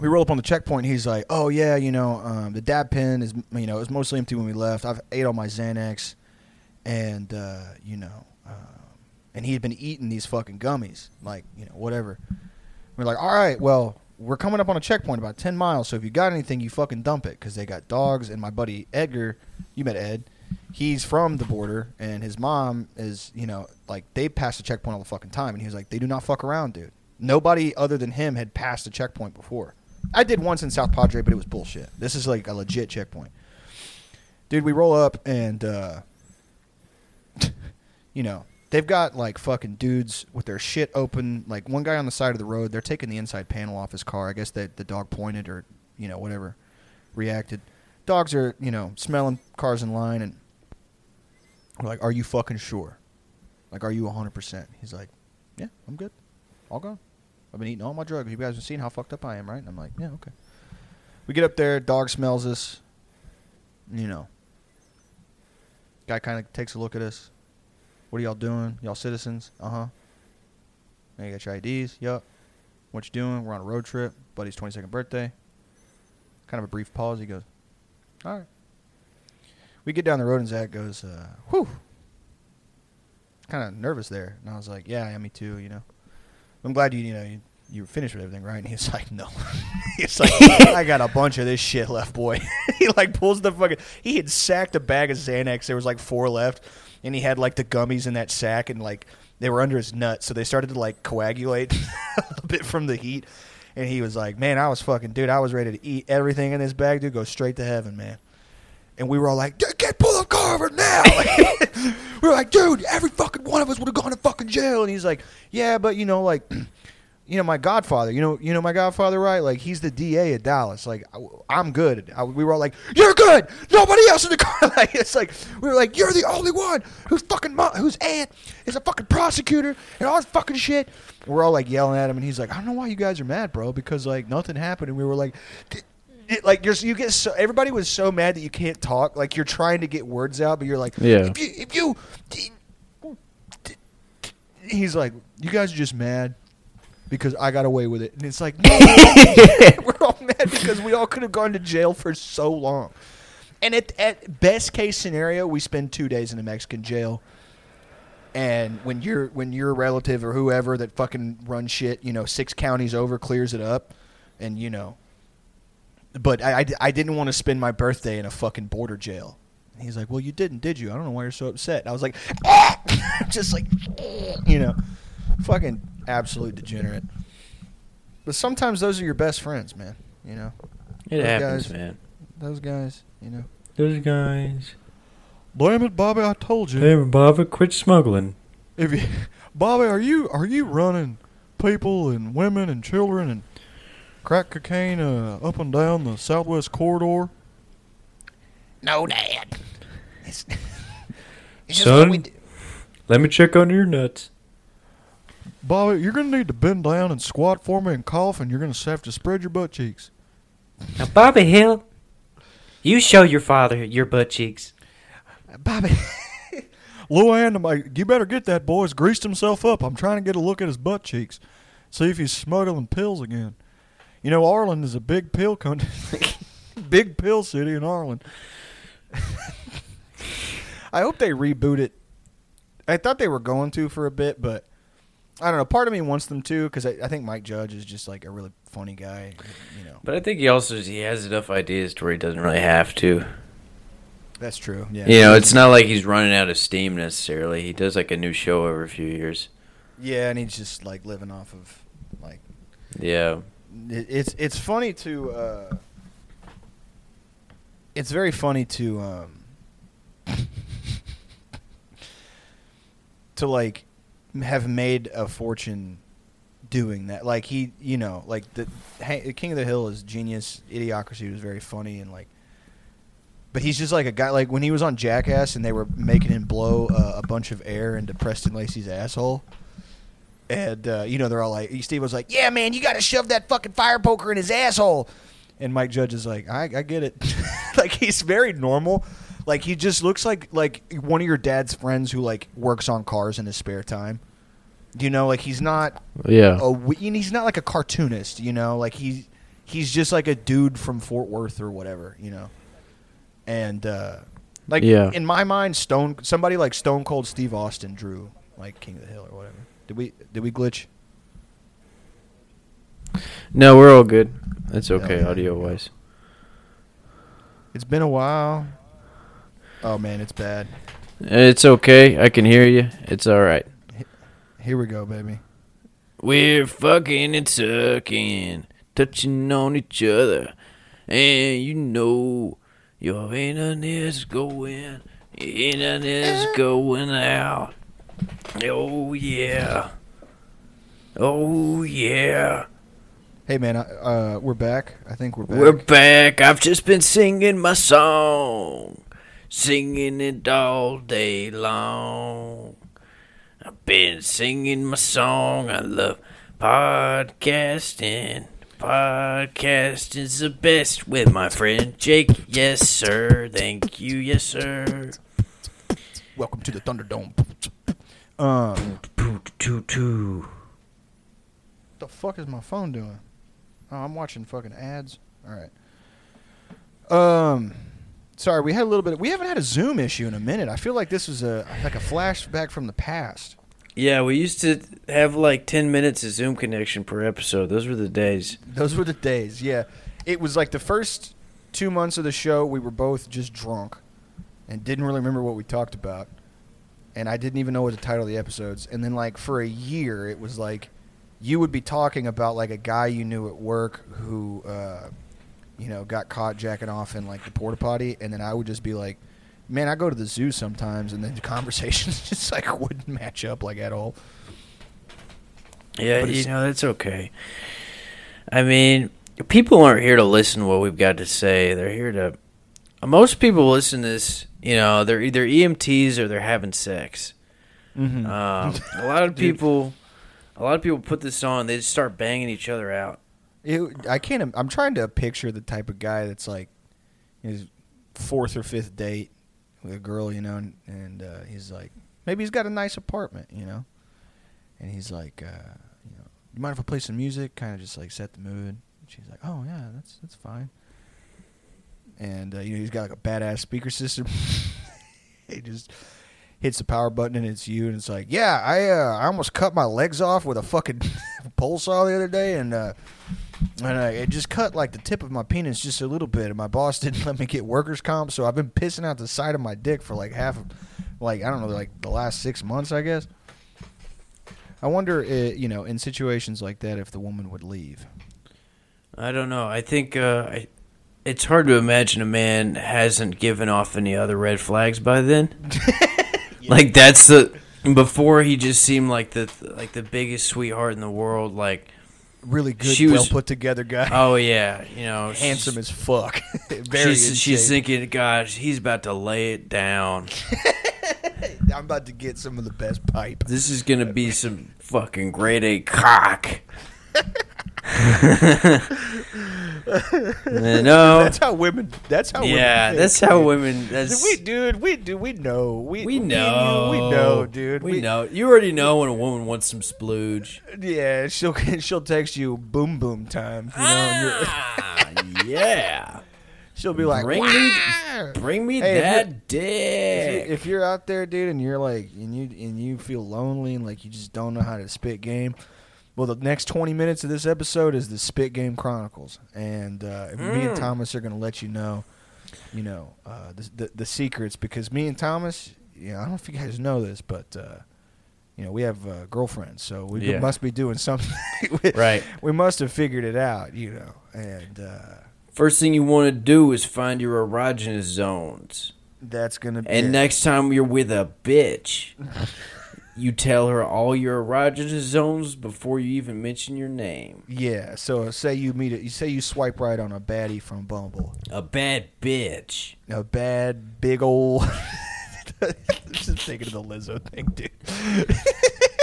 we roll up on the checkpoint. He's like, "Oh yeah, you know, um, the dab pen is, you know, it was mostly empty when we left. I've ate all my Xanax, and uh, you know, um, and he had been eating these fucking gummies, like you know, whatever. We're like, all right, well, we're coming up on a checkpoint about ten miles, so if you got anything, you fucking dump it, because they got dogs. And my buddy Edgar, you met Ed, he's from the border, and his mom is, you know, like they pass the checkpoint all the fucking time, and he was like, they do not fuck around, dude. Nobody other than him had passed the checkpoint before. I did once in South Padre, but it was bullshit. This is like a legit checkpoint. Dude, we roll up and uh you know, they've got like fucking dudes with their shit open, like one guy on the side of the road, they're taking the inside panel off his car. I guess that the dog pointed or, you know, whatever, reacted. Dogs are, you know, smelling cars in line and like, "Are you fucking sure?" Like, "Are you 100%?" He's like, "Yeah, I'm good. All gone." I've been eating all my drugs. You guys have seen how fucked up I am, right? And I'm like, yeah, okay. We get up there, dog smells us. You know. Guy kind of takes a look at us. What are y'all doing? Y'all citizens? Uh huh. Now you got your IDs? Yup. What you doing? We're on a road trip. Buddy's 22nd birthday. Kind of a brief pause. He goes, all right. We get down the road and Zach goes, uh, whew. Kind of nervous there. And I was like, yeah, yeah, me too, you know. I'm glad you you know you, you were finished with everything, right? And he's like, no. he's like, I got a bunch of this shit left, boy. he like pulls the fucking. He had sacked a bag of Xanax. There was like four left, and he had like the gummies in that sack, and like they were under his nuts, so they started to like coagulate a bit from the heat. And he was like, man, I was fucking dude. I was ready to eat everything in this bag, dude. Go straight to heaven, man. And we were all like, "Get- pull the car over now. Like, we were like, dude, every fucking one of us would have gone to fucking jail. And he's like, yeah, but you know, like, you know, my godfather, you know, you know, my godfather, right? Like, he's the DA of Dallas. Like, I, am good. I, we were all like, you're good. Nobody else in the car. like, it's like we were like, you're the only one who's fucking mo- whose aunt is a fucking prosecutor and all this fucking shit. We're all like yelling at him, and he's like, I don't know why you guys are mad, bro, because like nothing happened. And we were like. It, like you're, you get so everybody was so mad that you can't talk. Like you're trying to get words out, but you're like, Yeah. If you, if you he's like, you guys are just mad because I got away with it, and it's like, no, we're all mad because we all could have gone to jail for so long. And at, at best case scenario, we spend two days in a Mexican jail. And when you're when your relative or whoever that fucking runs shit, you know, six counties over clears it up, and you know, but I, I, I didn't want to spend my birthday in a fucking border jail. And he's like, well, you didn't, did you? I don't know why you're so upset. And I was like, just like, you know, fucking absolute degenerate. But sometimes those are your best friends, man. You know, It Those happens, guys- man. those guys. You know. Those guys. Damn it, Bobby! I told you. Hey, Bobby, quit smuggling. If you, Bobby, are you are you running people and women and children and crack cocaine uh, up and down the Southwest corridor? No, Dad. It's, it's just Son? what we do. Let me check under your nuts. Bobby, you're gonna need to bend down and squat for me and cough, and you're gonna have to spread your butt cheeks. Now, Bobby Hill, you show your father your butt cheeks. Bobby. Luanne, my, you better get that boy. He's greased himself up. I'm trying to get a look at his butt cheeks. See if he's smuggling pills again. You know, Arlen is a big pill country. big pill city in Arlen. I hope they reboot it. I thought they were going to for a bit, but I don't know. Part of me wants them to because I, I, think Mike Judge is just like a really funny guy, you know. But I think he also he has enough ideas to where he doesn't really have to. That's true. Yeah. You know, it's not like he's running out of steam necessarily. He does like a new show every few years. Yeah, and he's just like living off of like. Yeah. It's it's funny to. Uh, it's very funny to um, to like have made a fortune doing that. Like he, you know, like the King of the Hill is genius. Idiocracy was very funny and like. But he's just like a guy. Like when he was on Jackass and they were making him blow uh, a bunch of air into Preston Lacy's asshole, and uh, you know they're all like, Steve was like, "Yeah, man, you got to shove that fucking fire poker in his asshole," and Mike Judge is like, "I, I get it." like he's very normal. Like he just looks like like one of your dad's friends who like works on cars in his spare time. You know, like he's not Yeah. a and he's not like a cartoonist. You know, like he he's just like a dude from Fort Worth or whatever. You know, and uh, like Yeah. in my mind, Stone somebody like Stone Cold Steve Austin drew like King of the Hill or whatever. Did we did we glitch? No, we're all good. That's okay, yeah. audio wise. It's been a while. Oh man, it's bad. It's okay. I can hear you. It's all right. Here we go, baby. We're fucking and sucking, touching on each other, and you know your internet is going, your is going out. Oh yeah, oh yeah. Hey man, uh, we're back. I think we're back. We're back. I've just been singing my song, singing it all day long. I've been singing my song. I love podcasting. Podcasting's the best with my friend Jake. Yes, sir. Thank you. Yes, sir. Welcome to the Thunderdome. Um, the fuck is my phone doing? Oh, I'm watching fucking ads. All right. Um, sorry, we had a little bit. we haven't had a Zoom issue in a minute. I feel like this was a like a flashback from the past. Yeah, we used to have like 10 minutes of Zoom connection per episode. Those were the days. Those were the days. Yeah, it was like the first two months of the show. We were both just drunk and didn't really remember what we talked about, and I didn't even know what the title of the episodes. And then like for a year, it was like you would be talking about like a guy you knew at work who, uh, you know, got caught jacking off in like the porta potty, and then I would just be like. Man, I go to the zoo sometimes, and then the conversations just like wouldn't match up like at all. Yeah, you know, that's okay. I mean, people aren't here to listen to what we've got to say. They're here to. Most people listen to this, you know, they're either EMTs or they're having sex. Mm-hmm. Um, a lot of people, a lot of people put this on. They just start banging each other out. It, I can't. im- trying to picture the type of guy that's like his fourth or fifth date with a girl, you know, and, and uh, he's like, maybe he's got a nice apartment, you know, and he's like, uh, you know, you mind if I play some music? Kind of just like set the mood. And she's like, oh yeah, that's that's fine. And uh, you know, he's got like a badass speaker system. he just hits the power button and it's you, and it's like, yeah, I uh, I almost cut my legs off with a fucking pole saw the other day, and uh, and uh, it just cut like the tip of my penis just a little bit, and my boss didn't let me get workers comp, so I've been pissing out the side of my dick for like half, of, like I don't know, like the last six months, I guess. I wonder, uh, you know, in situations like that, if the woman would leave. I don't know. I think uh, I, it's hard to imagine a man hasn't given off any other red flags by then. Like that's the before he just seemed like the like the biggest sweetheart in the world. Like Really good, She well was- put together guy, oh yeah, you know, handsome as fuck. Very she's she's thinking, gosh, he's about to lay it down. I'm about to get some of the best pipe. This is gonna be some fucking grade A cock. no, That's how women. That's how. yeah, women think, that's how dude. women. That's We, dude, we do. We know. We, we know. you, we know, dude. We, know. You already know when a woman wants some splooge. Yeah, she'll she'll text you boom boom time. You know, and you're, Ah, yeah. she'll be like, Bring me- Bring me Hey, that If, dick. if you're out there, dude, and you're like, and you and you feel lonely and like you just don't know how to spit game, well, the next 20 minutes of this episode is the Spit Game Chronicles, and uh, me and Mm. Thomas are going to let you know, you know, uh, the, the the secrets because me and Thomas, you know, I don't know if you guys know this, but. Uh, you know, we have uh, girlfriends, so we Yeah. must be doing something. we, Right. We must have figured it out, you know. And uh, First thing you want to do is find your erogenous zones. that's going to be. And next time you're with a bitch, you tell her all your erogenous zones before you even mention your name. Yeah. So say you meet it. You say you swipe right on a baddie from Bumble. A bad bitch. A bad big old. Just thinking of the Lizzo thing, dude.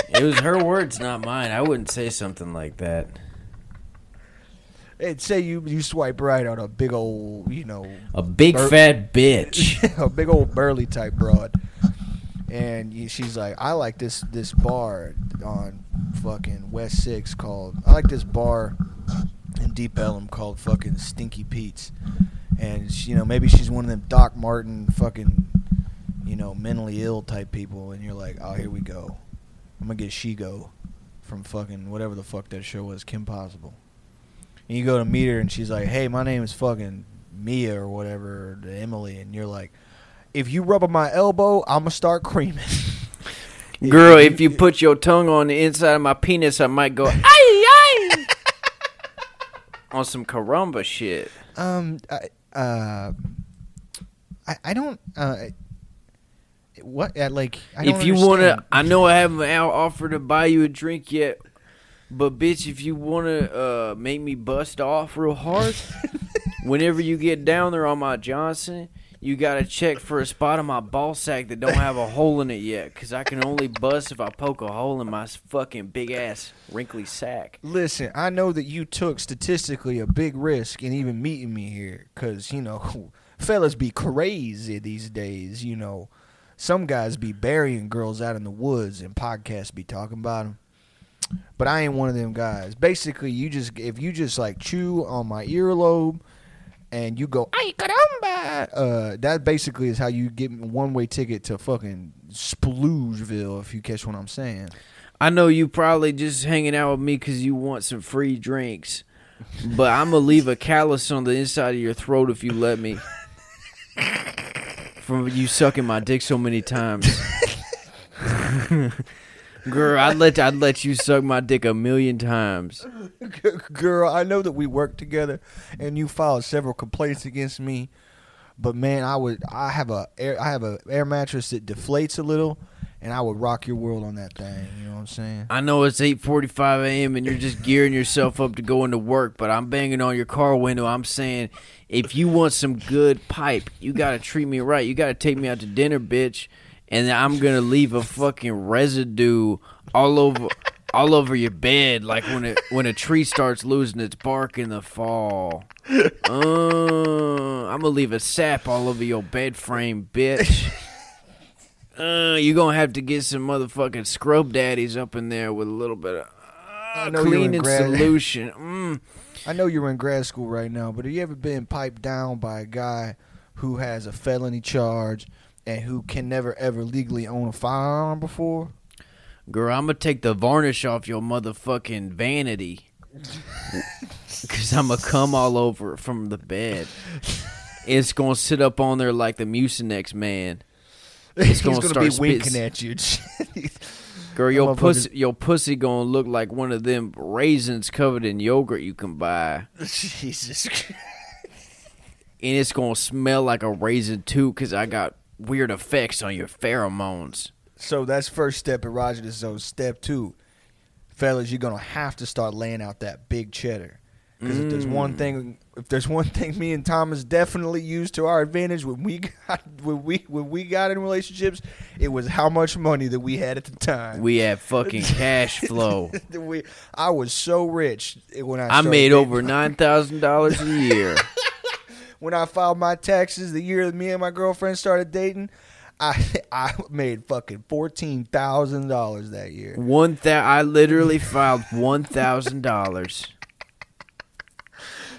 It was her words, not mine. I wouldn't say something like that. And say you you swipe right on a big old, you know, A big Bur- fat bitch. a big old burly type broad, and she's like, I like this this bar on fucking West Six called. I like this bar in Deep Ellum called fucking Stinky Pete's, and she, you know maybe she's one of them Doc Martin fucking, you know, mentally ill type people, and you're like, oh here we go, I'm gonna get Shego from fucking whatever the fuck that show was, Kim Possible. And you go to meet her, and she's like, "Hey, my name is fucking Mia or whatever, or Emily," and you're like, "If you rub on my elbow, I'm gonna start creaming." Girl, if you put your tongue on the inside of my penis, I might go ay ay on some caramba shit. um, I, uh, I, I don't, uh, what, uh, like, I don't if you understand. wanna, I know I haven't offered to buy you a drink yet, but bitch, if you wanna uh, make me bust off real hard, whenever you get down there on my Johnson, you gotta check for a spot on my ball sack that don't have a hole in it yet, cause I can only bust if I poke a hole in my fucking big ass wrinkly sack. Listen, I know that you took statistically a big risk in even meeting me here, cause you know, fellas be crazy these days. You know, some guys be burying girls out in the woods, and podcasts be talking about them. But I ain't one of them guys. Basically, you just if you just like chew on my earlobe, and you go ay caramba, uh, that basically is how you get one way ticket to fucking Sploogeville, if you catch what I'm saying. I know you probably just hanging out with me because you want some free drinks, but I'm gonna leave a callus on the inside of your throat if you let me. From you sucking my dick so many times, girl. I'd let I'd let you suck my dick a million times. Girl, I know that we work together, and you filed several complaints against me. But man, I would I have a air I have a air mattress that deflates a little, and I would rock your world on that thing. You know what I'm saying? I know it's 8:45 a.m. and you're just gearing yourself up to go into work, but I'm banging on your car window. I'm saying, if you want some good pipe, you gotta treat me right. You gotta take me out to dinner, bitch, and I'm gonna leave a fucking residue all over. All over your bed, like when it when a tree starts losing its bark in the fall. Uh, I'm gonna leave a sap all over your bed frame, bitch. Uh, you're gonna have to get some motherfucking scrub daddies up in there with a little bit of I uh, know cleaning solution. Mm. I know you're in grad school right now, but have you ever been piped down by a guy who has a felony charge and who can never ever legally own a firearm before? Girl, I'm gonna take the varnish off your motherfucking vanity. Cause I'm gonna come all over it from the bed. It's gonna sit up on there like the Mucinex man. It's gonna gonna start be winking at you. Girl, your pussy, your pussy gonna look like one of them raisins covered in yogurt you can buy, Jesus. and it's gonna smell like a raisin too. Cause I got weird effects on your pheromones. So that's first step erogenous zone. Step two, fellas, you're gonna have to start laying out that big cheddar. Because if there's one mm. thing, if there's one thing me and Thomas definitely used to our advantage when we got when we when we got in relationships, it was how much money that we had at the time. We had fucking cash flow. we, I was so rich when I I made over nine thousand dollars a year. when I filed my taxes the year that me and my girlfriend started dating. I I made fucking fourteen thousand dollars that year. One thou I literally filed one thousand dollars.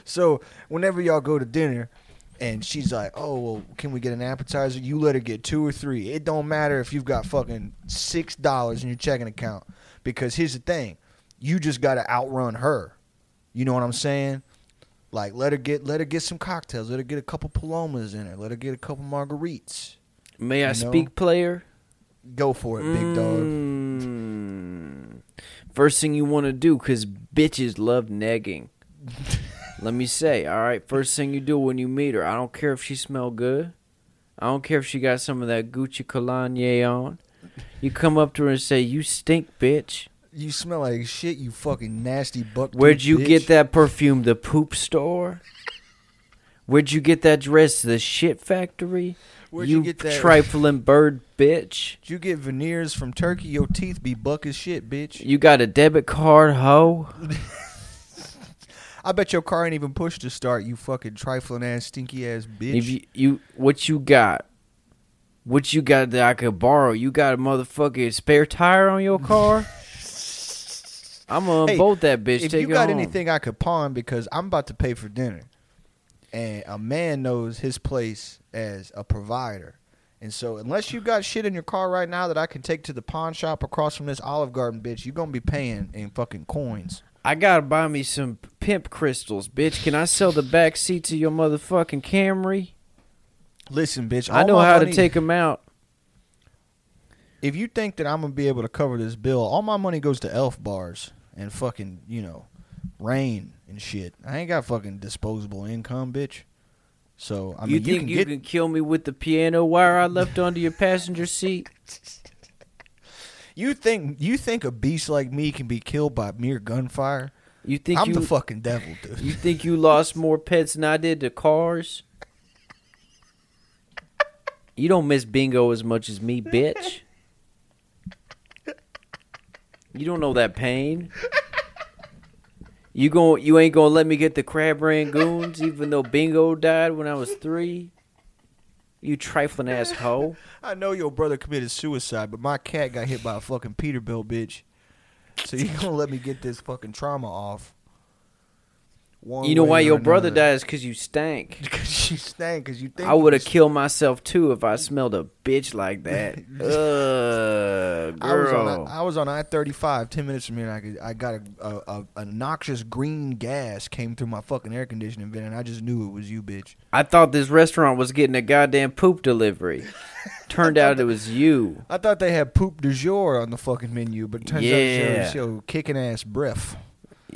So whenever y'all go to dinner, and she's like, "Oh, well, can we get an appetizer?" You let her get two or three. It don't matter if you've got fucking six dollars in your checking account, because here's the thing: you just got to outrun her. You know what I'm saying? Like let her get let her get some cocktails. Let her get a couple palomas in her. Let her get a couple margaritas. May I know? speak, player? Go for it, big dog. Mm. First thing you want to do, because bitches love negging. Let me say, all right. First thing you do when you meet her, I don't care if she smell good. I don't care if she got some of that Gucci cologne on. You come up to her and say, "You stink, bitch." You smell like shit, you fucking nasty buck. Where'd you get that perfume? The poop store? Where'd you get that dress? The shit factory? Where'd you, you get that? trifling bird bitch? Did you get veneers from Turkey? Your teeth be buck as shit, bitch. You got a debit card, hoe? I bet your car ain't even pushed to start. You fucking trifling ass, stinky ass bitch. If you, you what you got? What you got that I could borrow? You got a motherfucking spare tire on your car? I'm gonna Hey, unbolt that bitch. if you got home. anything I could pawn because I'm about to pay for dinner, and a man knows his place as a provider, and so unless you got shit in your car right now that I can take to the pawn shop across from this Olive Garden, bitch, you're gonna be paying in fucking coins. I gotta buy me some pimp crystals, bitch. Can I sell the back seat to your motherfucking Camry? Listen, bitch, I know how money- to take them out. If you think that I'm gonna be able to cover this bill, all my money goes to elf bars and fucking you know, rain and shit. I ain't got fucking disposable income, bitch. So I mean, you you, think can you get can kill me with the piano wire I left under your passenger seat? You think you think a beast like me can be killed by mere gunfire? You think I'm you the fucking devil, dude. you think you lost more pets than I did to cars? You don't miss bingo as much as me, bitch. You don't know that pain. You gon' you ain't gonna let me get the crab rangoons even though bingo died when I was three? You trifling ass hoe. I know your brother committed suicide, but my cat got hit by a fucking Peterbilt, bitch. So you gonna let me get this fucking trauma off? One You know why your brother is because you stank. Because you stank. Because you think I would have killed myself too if I smelled a bitch like that. Ugh, I was on girl. I was on I thirty five ten minutes from here. And I could, I got a, a, a, noxious green gas came through my fucking air conditioning vent, and I just knew it was you, bitch. I thought this restaurant was getting a goddamn poop delivery. Turned out it was you. I thought they had poop du jour on the fucking menu, but it turns Yeah. out it's your kicking ass breath.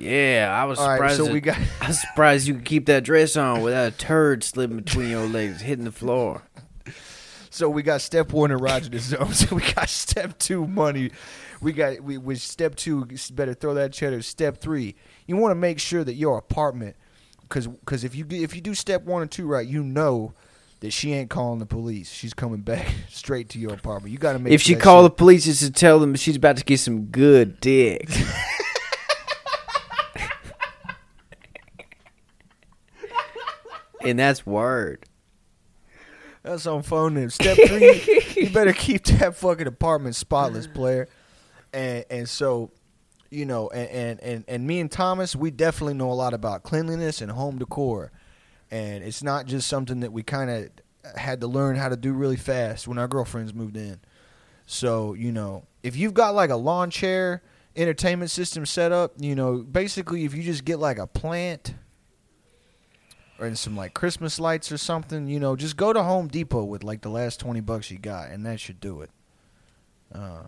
Yeah, I was All right, surprised. so that- we got I was surprised you could keep that dress on without a turd slipping between your legs, hitting the floor. So we got step one erogenous zone. So we got step two money. We got we with step two. Better throw that cheddar. Step three. You want to make sure that your apartment, because because if you do- if you do step one and two right, you know that she ain't calling the police. She's coming back straight to your apartment. You got to make. If she that the police, it's to tell them she's about to get some good dick. And that's word. That's on phone name. Step three, you better keep that fucking apartment spotless, player. And and so, you know, and, and and and me and Thomas, we definitely know a lot about cleanliness and home decor. And it's not just something that we kind of had to learn how to do really fast when our girlfriends moved in. So, you know, if you've got like a lawn chair entertainment system set up, you know, basically if you just get like a plant or in some like Christmas lights or something, you know, just go to Home Depot with like the last twenty bucks you got, and that should do it. Um,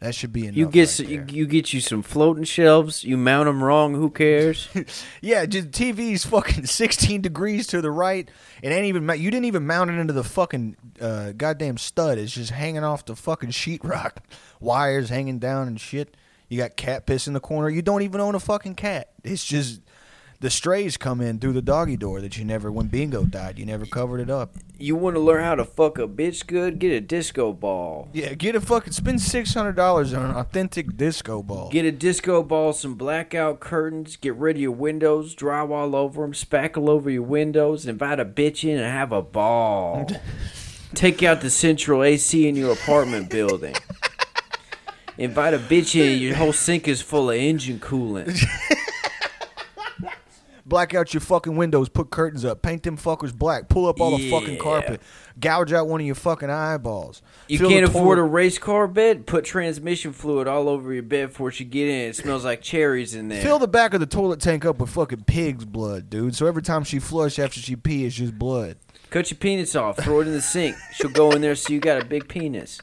that should be enough. You get right s- you, you get you some floating shelves. You mount them wrong. Who cares? yeah, just TV's fucking sixteen degrees to the right. It ain't even. You didn't even mount it into the fucking uh, goddamn stud. It's just hanging off the fucking sheetrock, wires hanging down and shit. You got cat piss in the corner. You don't even own a fucking cat. It's just the strays come in through the doggy door that you never. When Bingo died, you never covered it up. you want to learn how to fuck a bitch good? Get a disco ball. Yeah, get a fucking spend six hundred dollars on an authentic disco ball. Get a disco ball, some blackout curtains. Get rid of your windows, drywall over them, spackle over your windows. Invite a bitch in and have a ball. Take out the central AC in your apartment building. Invite a bitch in. Your whole sink is full of engine coolant. Black out your fucking windows, put curtains up, paint them fuckers black, pull up all the fucking carpet, gouge out one of your fucking eyeballs. You Fill can't afford a toilet- race car bed? Put transmission fluid all over your bed before you get in. It smells like cherries in there. Fill the back of the toilet tank up with fucking pig's blood, dude. So every time she flush after she pee, it's just blood. Cut your penis off. Throw it in the sink. She'll go in there so you got a big penis.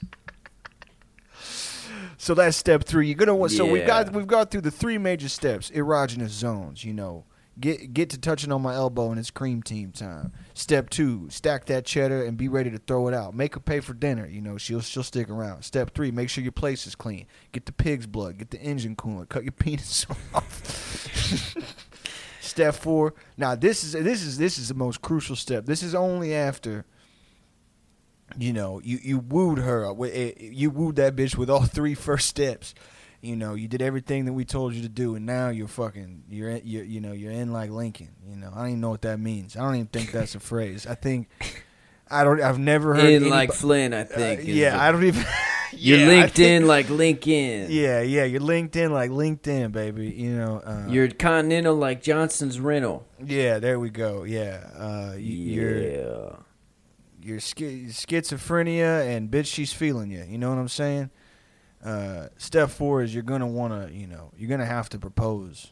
So that's step three. You're gonna want. So we've Yeah. got we've got through the three major steps: erogenous zones. You know, Get get to touching on my elbow and it's cream team time. Step two, stack that cheddar and be ready to throw it out. Make her pay for dinner. You know she'll she'll stick around. Step three, make sure your place is clean. Get the pig's blood. Get the engine coolant. Cut your penis off. step four. Now this is this is this is the most crucial step. This is only after. You know, you you wooed her. eh, You wooed that bitch with all three first steps. You know, you did everything that we told you to do, and now you're fucking. You're in- you're you know you're in like Lincoln. You know, I don't even know what that means. I don't even think that's a phrase. I think I don't. I've never heard In like Flynn, I uh, think. is yeah, I don't even. You're yeah, linked in like LinkedIn. Yeah, yeah, you're LinkedIn like LinkedIn, baby. You know, uh, You're Continental like Johnson's Rental. yeah. There we go. Yeah, uh, you, you're Yeah. you're schizophrenia and bitch she's feeling you you know what i'm saying uh, step four is you're gonna want to you know you're gonna have to propose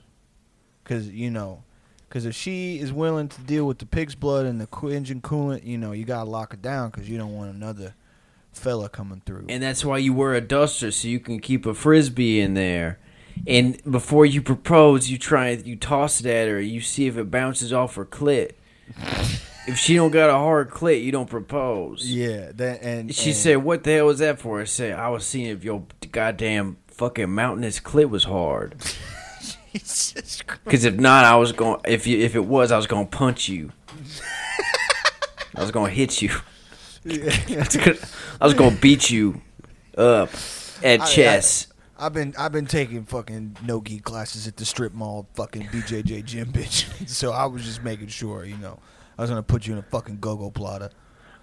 because you know because if she is willing to deal with the pig's blood and the coo- engine coolant you know you gotta lock it down because you don't want another fella coming through And that's why you wear a duster so you can keep a frisbee in there. And before you propose, you try you toss it at her. You see if it bounces off her clit. if she don't got a hard clit, you don't propose. yeah that and She and- said, "What the hell was that for?" I said, "I was seeing if your goddamn fucking mountainous clit was hard. Jesus Christ. Because if not, I was going. If you if it was, I was going to punch you. I was going to hit you. I was going to beat you up at I- I- chess. I've been I've been taking fucking no gi classes at the strip mall fucking BJJ gym bitch. so I was just making sure, you know, I was gonna put you in a fucking gogoplata.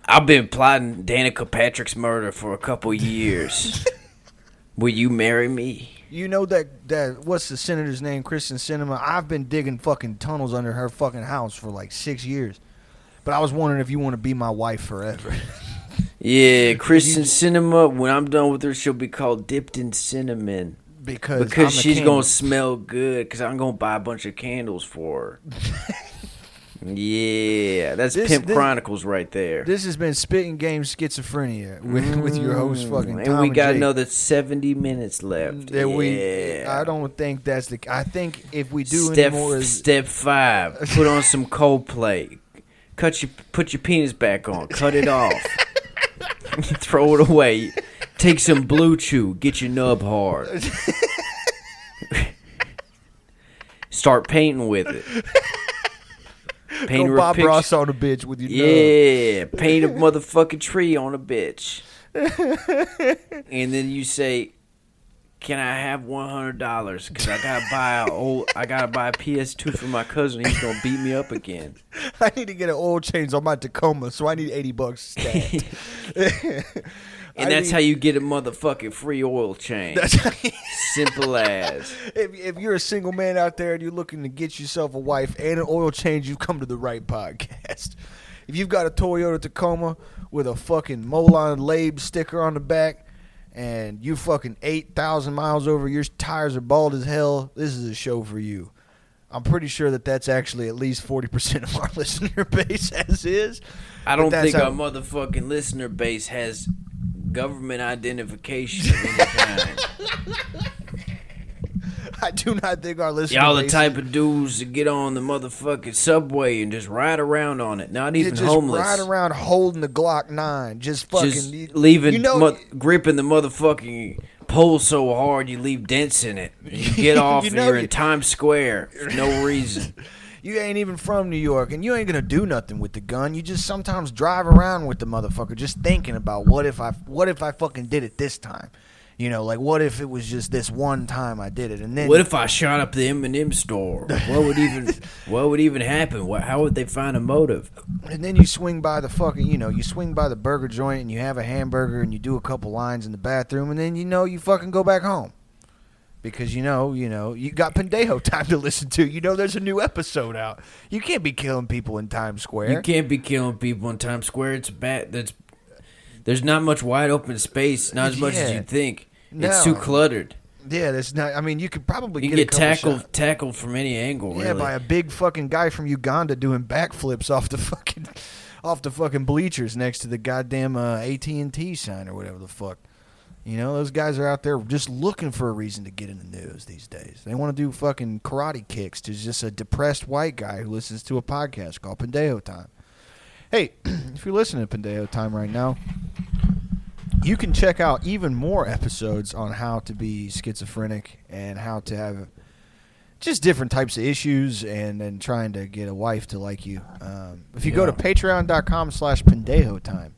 I've been plotting Danica Patrick's murder for a couple years. Will you marry me? You know that that what's the senator's name? Kyrsten Sinema. I've been digging fucking tunnels under her fucking house for like six years. But I was wondering if you want to be my wife forever. Yeah, Kyrsten Sinema. When I'm done with her, she'll be called Dipped in Cinnamon because because I'm she's gonna smell good. Because I'm gonna buy a bunch of candles for her. yeah, that's This- Pimp this- Chronicles right there. This has been Spitting Game Schizophrenia with, with your host fucking Mm, Tom and we got another 70 minutes left. That we, Yeah. I don't think that's the. I think if we do step any more, is, step five. Put on some Coldplay. Cut your put your penis back on. Cut it off. Throw it away. Take some BlueChew. Get your nub hard. Start painting with it. Paint go her a Bob picture. Ross on a bitch with your nub. Yeah, paint a motherfucking tree on a bitch. and then you say, "Can I have one hundred dollars? Because I gotta buy a old, I gotta buy a PS2 for my cousin. He's gonna beat me up again." I need to get an oil change on my Tacoma, so I need eighty bucks. And I that's need- how you get a motherfucking free oil change. That's Simple as. if, if you're a single man out there and you're looking to get yourself a wife and an oil change, you've come to the right podcast. If you've got a Toyota Tacoma with a fucking Molon Labe sticker on the back and you fucking 8,000 miles over, your tires are bald as hell, this is a show for you. I'm pretty sure that that's actually at least 40% of our listener base as is. I don't think how- our motherfucking listener base has government identification of any kind. I do not think our listener Y'all the type of dudes to get on the motherfucking subway and just ride around on it. Not even just homeless. ride around holding the Glock 9, just fucking just you- leaving, you know, mo- gripping the motherfucking pole so hard you leave dents in it. You get off You and you're in Times Square for no reason. You ain't even from New York, and you ain't gonna do nothing with the gun. You just sometimes drive around with the motherfucker, just thinking about what if I, what if I fucking did it this time. You know, like what if it was just this one time I did it, and then What if I shot up the M&M store? What would even what would even happen? What, how would they find a motive? and then you swing by the fucking, you know, you swing by the burger joint and you have a hamburger and you do a couple lines in the bathroom, and then you know you fucking go back home. Because you know, you know, you got Pendejo time to listen to. You know, there's a new episode out. You can't be killing people in Times Square. You can't be killing people in Times Square. It's bad. That's there's not much wide open space. Not as much as Yeah. you think. No. It's too cluttered. Yeah, that's not. I mean, you could probably You get, get tackled shots. tackled from any angle. Yeah, really. by a big fucking guy from Uganda doing backflips off the fucking off the fucking bleachers next to the goddamn uh, AT and T sign or whatever the fuck. You know, those guys are out there just looking for a reason to get in the news these days. They want to do fucking karate kicks to just a depressed white guy who listens to a podcast called Pendejo Time. Hey, if you're listening to Pendejo Time right now, you can check out even more episodes on how to be schizophrenic and how to have just different types of issues and and trying to get a wife to like you. Um, if you go to patreon.com slash pendejo time,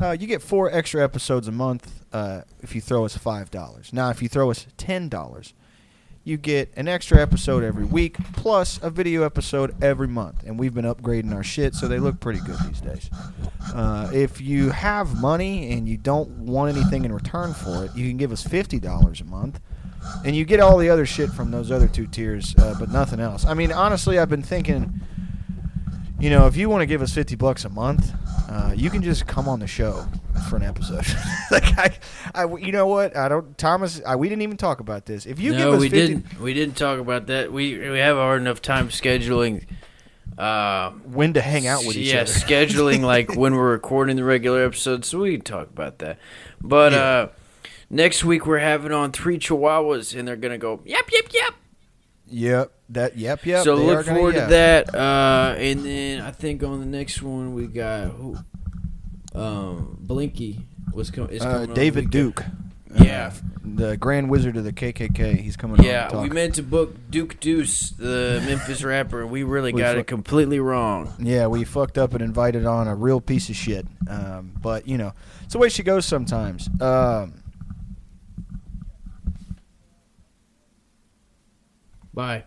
uh, you get four extra episodes a month uh, if you throw us $5. Now, if you throw us $10, you get an extra episode every week plus a video episode every month. And we've been upgrading our shit, so they look pretty good these days. Uh, if you have money and you don't want anything in return for it, you can give us $50 a month. And you get all the other shit from those other two tiers, uh, but nothing else. I mean, honestly, I've been thinking, you know, if you want to give us 50 bucks a month, uh, you can just come on the show for an episode. like I, I, you know what? I don't, Thomas. I, we didn't even talk about this. If you no, give us we 50, didn't. We didn't talk about that. We we have a hard enough time scheduling. Uh, when to hang out with each yeah, other. scheduling like when we're recording the regular episodes, so we can talk about that. But Yeah. uh, next week we're having on three Chihuahuas, and they're gonna go yep, yep, yep. Yep. That. Yep. Yep. so look gonna forward to that. Uh, and then I think on the next one we got who, um, Blinky was com- is Uh, coming David the weekend. Duke. Yeah. Uh, the Grand Wizard of the KKK. He's coming. on to Yeah, we meant to book Duke Deuce, the Memphis rapper, and we really We got fu- it completely wrong. Yeah, we fucked up and invited on a real piece of shit. Um, but you know, it's the way she goes sometimes. Um, Bye.